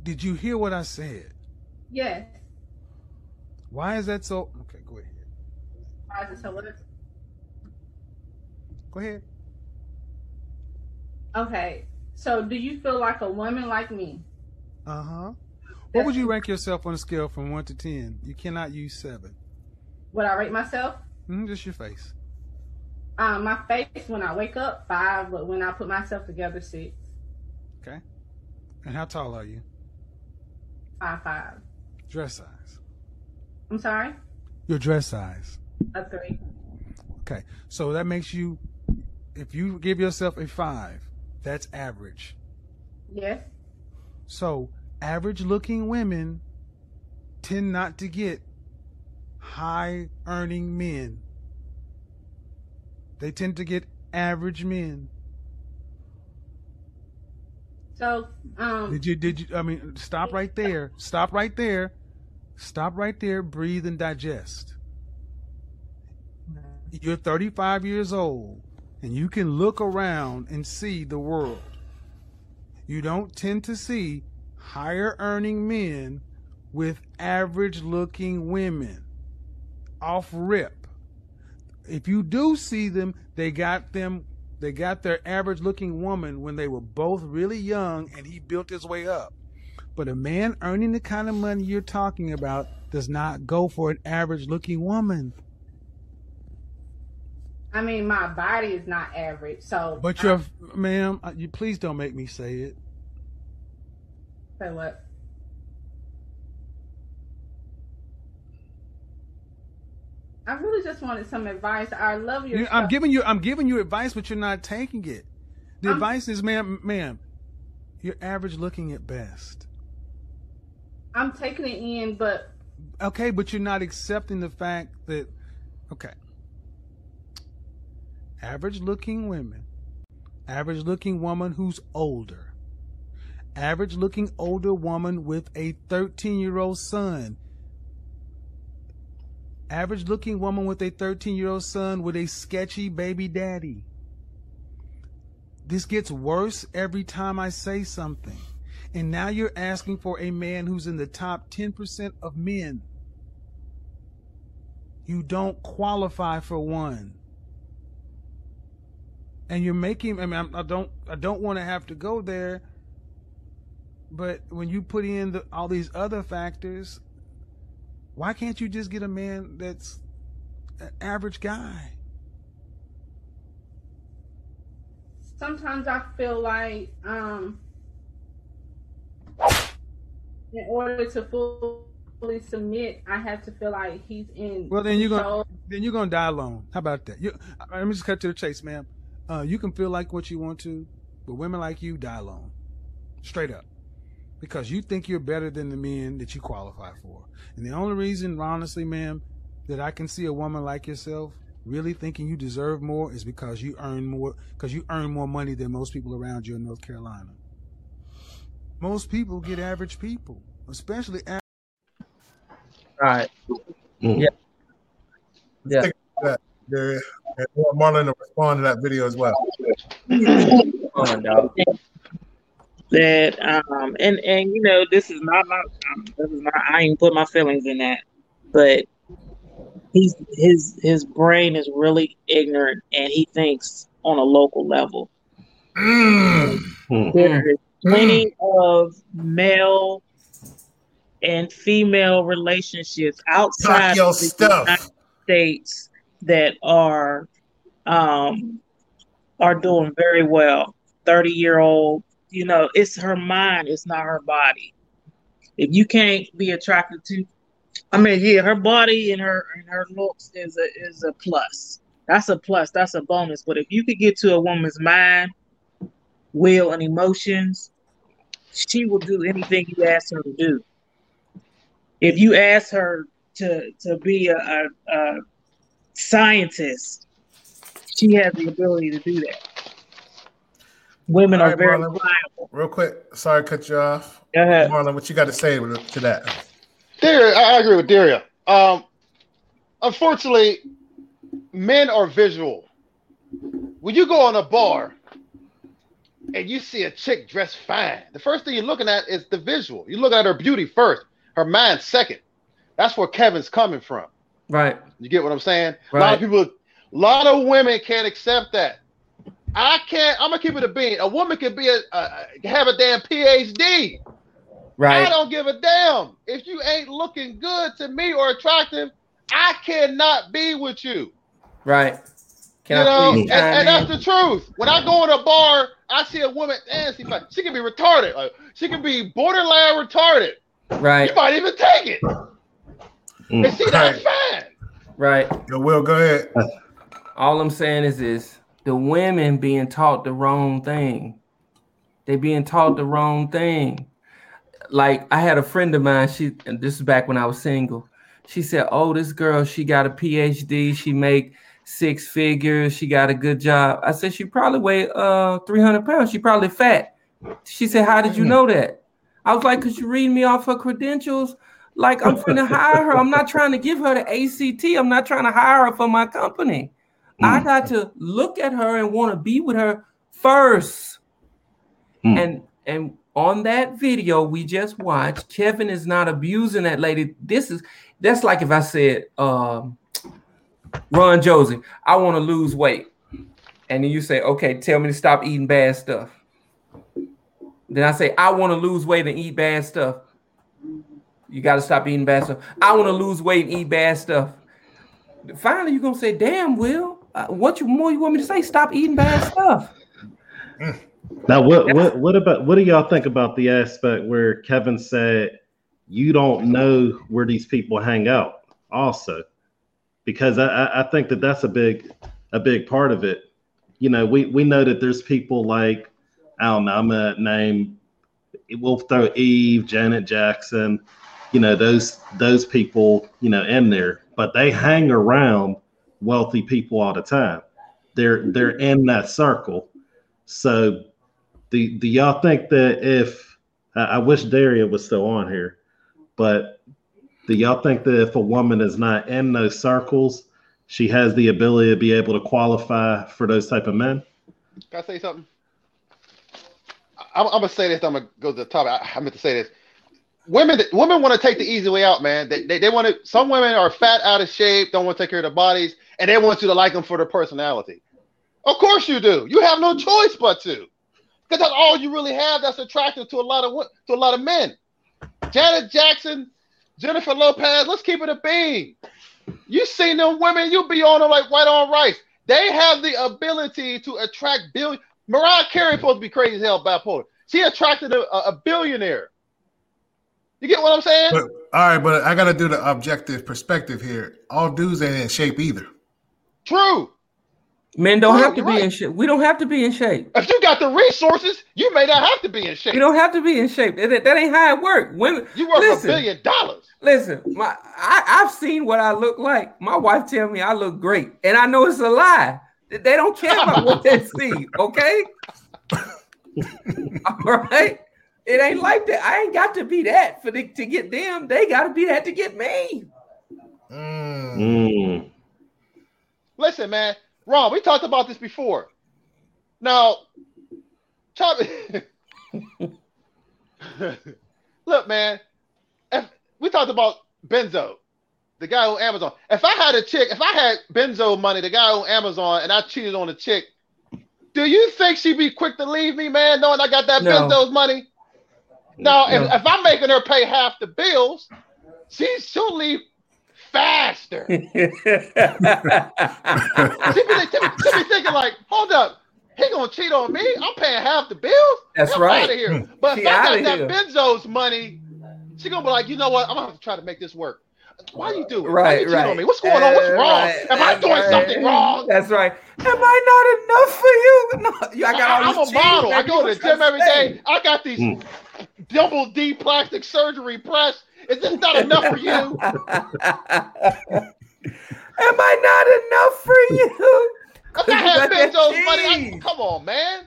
Did you hear what I said? Yes. Why is that so? Okay, go ahead. Why is it so what? Go ahead. Okay. So do you feel like a woman like me? Uh huh. What would you rank yourself on a scale from 1 to 10? You cannot use 7. Would I rate myself? Mm, just your face. Um, my face when I wake up, five, but when I put myself together, six, Okay. And how tall are you? five, five. Dress size. I'm sorry? Your dress size. A three. Okay. So that makes you, if you give yourself a 5, that's average. Yes. So average looking women tend not to get high earning men. They tend to get average men. So, um, Did you did you I mean stop right there. Stop right there. Stop right there. Breathe and digest. You're 35 years old and you can look around and see the world. You don't tend to see higher earning men with average looking women off rip. If you do see them, they got them they got their average looking woman when they were both really young and he built his way up. But a man earning the kind of money you're talking about does not go for an average looking woman. I mean, my body is not average. So, But you're, ma'am, you please don't make me say it. say what? I really just wanted some advice. I love your. You- I'm giving you, I'm giving you advice, but you're not taking it. The I'm- advice is, ma'am, ma'am, you're average looking at best. I'm taking it in, but Okay, but you're not accepting the fact that, okay, average looking women, average looking woman who's older, average looking older woman with a 13 year old son, average looking woman with a 13 year old son with a sketchy baby daddy. This gets worse every time I say something. And now you're asking for a man who's in the top 10% of men. You don't qualify for one. And you're making I mean I'm- don't I don't want to have to go there but when you put in the, all these other factors why can't you just get a man that's an average guy? sometimes I feel like um in order to fully submit, I have to feel like he's in. Well, then you're gonna then you're gonna die alone. How about that? You, uh, let me just cut to the chase, ma'am. Uh, you can feel like what you want to, but women like you die alone, straight up, because you think you're better than the men that you qualify for. And the only reason, honestly, ma'am, that I can see a woman like yourself really thinking you deserve more is because you earn more, because you earn more money than most people around you in North Carolina. Most people get average people, especially. Average All right. Mm-hmm. Yeah. Yeah. That there, I want Marlon to respond to that video as well. That um and and you know this is not my um, this is not I ain't put my feelings in that, but he's his his brain is really ignorant and he thinks on a local level. There is plenty of male and female relationships outside of the stuff. United States that are um are doing very well. 30 year old, you know, it's her mind, it's not her body. If you can't be attracted to I mean, yeah, her body and her and her looks is a is a plus. That's a plus. That's a bonus. But if you could get to a woman's mind, will, and emotions, she will do anything you ask her to do. If you ask her to to be a, a, a scientist, she has the ability to do that. Women All are very Marlon, pliable. Real quick, sorry to cut you off. Go ahead. Marlon, what you got to say to that? Daria, I I agree with Daria. Um, unfortunately, men are visual. When you go on a bar and you see a chick dressed fine, the first thing you're looking at is the visual. You're looking at her beauty first, her mind second. That's where Kevin's coming from. Right. You get what I'm saying? A lot of people, a lot of women can't accept that. I can't. I'm gonna keep it a bean. A woman could be a, a have a damn PhD. Right. I don't give a damn if you ain't looking good to me or attractive. I cannot be with you. Right. Can you I know, and, and that's the truth. When I go in a bar, I see a woman, and she like she can be retarded. Like, she can be borderline retarded. Right. You might even take it. And she not fine. Right. Yo, Will, go ahead. All I'm saying is this the women being taught the wrong thing. They being taught the wrong thing. Like I had a friend of mine, she and this is back when I was single. She said, Oh, this girl, she got a PhD, she make six figures, she got a good job. I said, She probably weigh uh 300 pounds, she probably fat. She said, How did you know that? I was like, Could you read me off her credentials? Like I'm trying to hire her. I'm not trying to give her the ACT. I'm not trying to hire her for my company. I got to look at her and want to be with her first. And and on that video we just watched, Kevin is not abusing that lady. This is that's like if I said, um, Ron Josie, I want to lose weight, and then you say, okay, tell me to stop eating bad stuff. Then I say, I want to lose weight and eat bad stuff. You got to stop eating bad stuff. I want to lose weight and eat bad stuff. Finally, you're gonna say, "Damn, Will, uh, what you more you want me to say? Stop eating bad stuff." Now, what what what about what do y'all think about the aspect where Kevin said you don't know where these people hang out? Also, because I I- think that that's a big a big part of it. You know, we we know that there's people like I don't know. I'm gonna name. We'll throw Eve, Janet Jackson. You know those those people. You know in there, but they hang around wealthy people all the time. They're they're in that circle. So do, do y'all think that if I, wish Daria was still on here, but do y'all think that if a woman is not in those circles, she has the ability to be able to qualify for those type of men? Can I say something? I'm, I'm gonna say this. I'm gonna go to the top. I, I meant to say this. Women, women want to take the easy way out, man. They, they, they want to. Some women are fat, out of shape, don't want to take care of their bodies, and they want you to like them for their personality. Of course you do. You have no choice but to, because that's all you really have. That's attractive to a lot of to a lot of men. Janet Jackson, Jennifer Lopez. Let's keep it a bean. You seen them women, you be on them like white on rice. They have the ability to attract billion. Mariah Carey supposed to be crazy as hell bipolar. She attracted a, a billionaire. You get what I'm saying? But, all right, but I got to do the objective perspective here. All dudes ain't in shape either. True. Men don't True, have to be right. in shape. We don't have to be in shape. If you got the resources, you may not have to be in shape. You don't have to be in shape. That, that ain't how it works. Women, You worth listen, a billion dollars. Listen, my I, I've seen what I look like. My wife tell me I look great, and I know it's a lie. They they don't care about what they see. Okay. All right. It ain't like that. I ain't got to be that for the, to get them. They got to be that to get me. Mm. Listen, man, Ron, we talked about this before. Now, chop Look, man, if we talked about Bezos. the guy on Amazon. If I had a chick, if I had Bezos money, the guy on Amazon, and I cheated on a chick, do you think she'd be quick to leave me, man, knowing I got that No. Benzo's money? Now, No. if, if I'm making her pay half the bills, she she'll leave faster. she, be, she, be, she be thinking like, hold up, he gonna cheat on me? I'm paying half the bills. That's I'm right. Out of here. But She if I got that. Benzo's money, she gonna be like, you know what? I'm gonna have to try to make this work. Why you do it? Why Right, you right. on me? What's going on? What's Uh, wrong? right. Am I doing right. something wrong? That's right. Am I not enough for you? No, I got all I'm a model. I go to the gym every day. I got these double D plastic surgery press. Is this not enough for you? Am I not enough for you? If You I had got that Benzo's money, I, come on, man.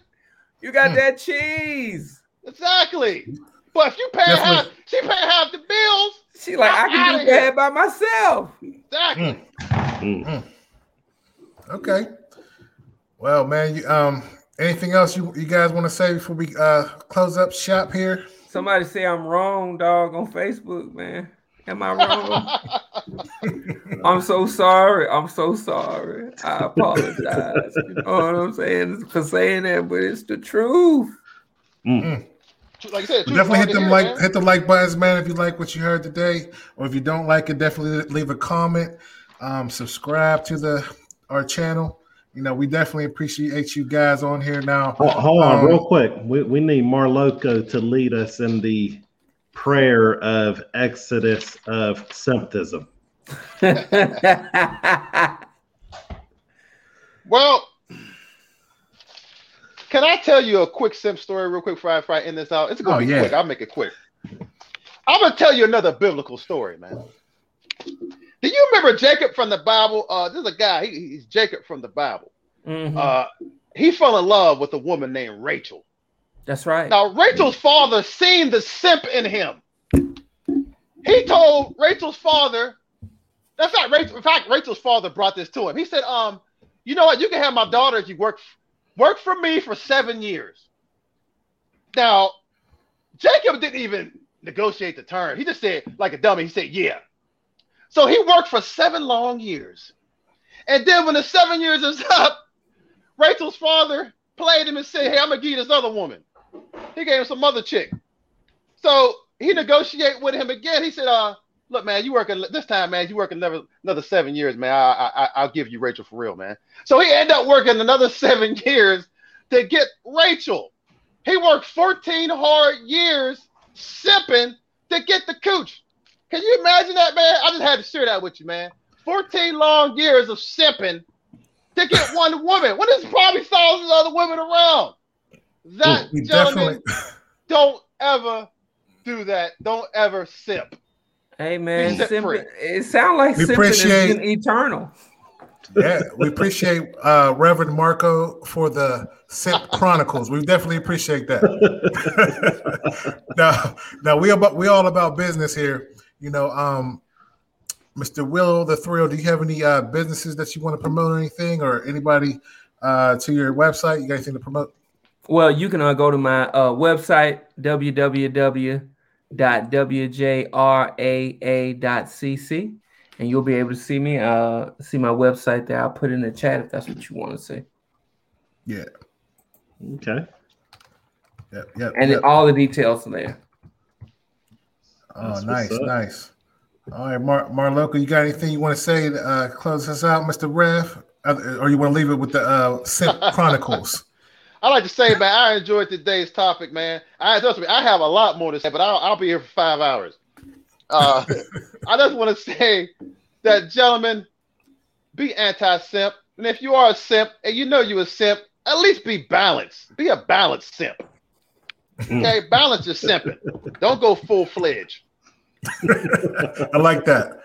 You got that cheese. Exactly. But if you pay Definitely. half, she pay half the bills. She like, I I'm can outta do here. that by myself. Exactly. Mm. Okay. Well, man, you, um, anything else you, you guys want to say before we uh close up shop here? Somebody say I'm wrong, dog, on Facebook, man. Am I wrong? I'm so sorry. I'm so sorry. I apologize. You know what I'm saying for saying that, but it's the truth. Like I said, truth definitely hit them hear, like man. hit the like buttons, man. If you like what you heard today, or if you don't like it, definitely leave a comment. Um, subscribe to the our channel. You know, we definitely appreciate you guys on here now. Hold, hold on, Um, real quick. We, we need Marloco to lead us in the prayer of exodus of sympathism. Well, can I tell you a quick simp story, real quick, before I, before I end this out? It's gonna Oh, be yeah. quick. I'll make it quick. I'm gonna tell you another biblical story, man. Do you remember Jacob from the Bible? Uh, there's a guy. He, he's Jacob from the Bible. Mhm. Uh, he fell in love with a woman named Rachel. That's right. Now, Rachel's father seen the simp in him. He told Rachel's father, That's fact, Rachel, in fact, Rachel's father brought this to him. He said, um, you know what, you can have my daughter if you work work for me for seven years. Now, Jacob didn't even negotiate the term. He just said, like a dummy, he said, yeah. So he worked for seven long years. And then when the seven years is up, Rachel's father played him and said, Hey, I'm gonna give you this other woman. He gave him some other chick. So he negotiated with him again. He said, uh, look, man, you working this time, man, you working another another seven years, man. I, I I- I'll give you Rachel for real, man. So he ended up working another seven years to get Rachel. He worked 14 hard years sipping to get the cooch. Can you imagine that, man? I just had to share that with you, man. 14 long years of simping to get one woman when there's probably thousands of other women around. That We gentleman, definitely don't ever do that. Don't ever simp. Hey man, set simp- it sounds like We simping appreciate- is eternal. yeah, we appreciate uh Reverend Marco for the Simp Chronicles. We definitely appreciate that. now, now we about we all about business here. You know, um, Mr. Willow the Thrill. Do you have any uh businesses that you want to promote or anything, or anybody uh to your website? You got anything to promote? Well, you can uh, go to my uh, website, www.wjraa.cc, and you'll be able to see me. Uh, see my website there. I'll put it in the chat if that's what you want to see. Yeah. Okay. Yep. Yep. And yep. all the details are there. Oh, nice, nice. All right, Mar Marloco, you got anything you want to say to uh, close us out, Mr. Rev? Uh, or you want to leave it with the uh, Simp Chronicles? I like to say, man, I enjoyed today's topic, man. I trust me, I have a lot more to say, but I'll, I'll be here for five hours. Uh, I just want to say that, gentlemen, be anti-simp, and if you are a simp and you know you a simp, at least be balanced. Be a balanced simp. Okay, balance your simping. Don't go full fledged. I like that.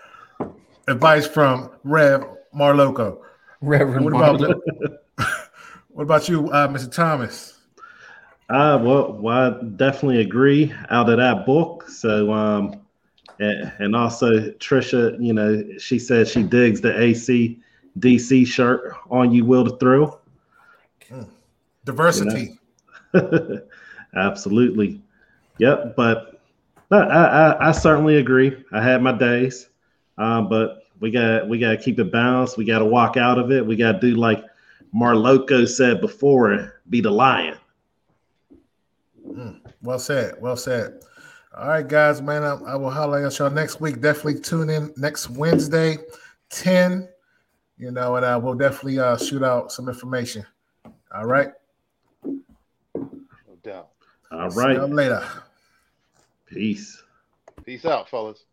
Advice from Rev Marloco. Reverend What about Marloco. what about you, uh, Mr. Thomas? Uh, well, well, I definitely agree out of that book. So, um, and, and also Trisha, you know, she said she digs the AC DC shirt on you, Will the Thrill. Diversity. Absolutely. Yep. But I, I, I- I certainly agree. I had my days, um, but We got we got to keep it balanced. We got to walk out of it. We got to do like Marloco said before, be the lion. Mm, well said. Well said. All right, guys, man. I, I will holler at y'all next week. Definitely tune in next Wednesday, 10. You know, and I will definitely uh, shoot out some information. All right. No doubt. All See y'all later. Peace. Peace out, fellas.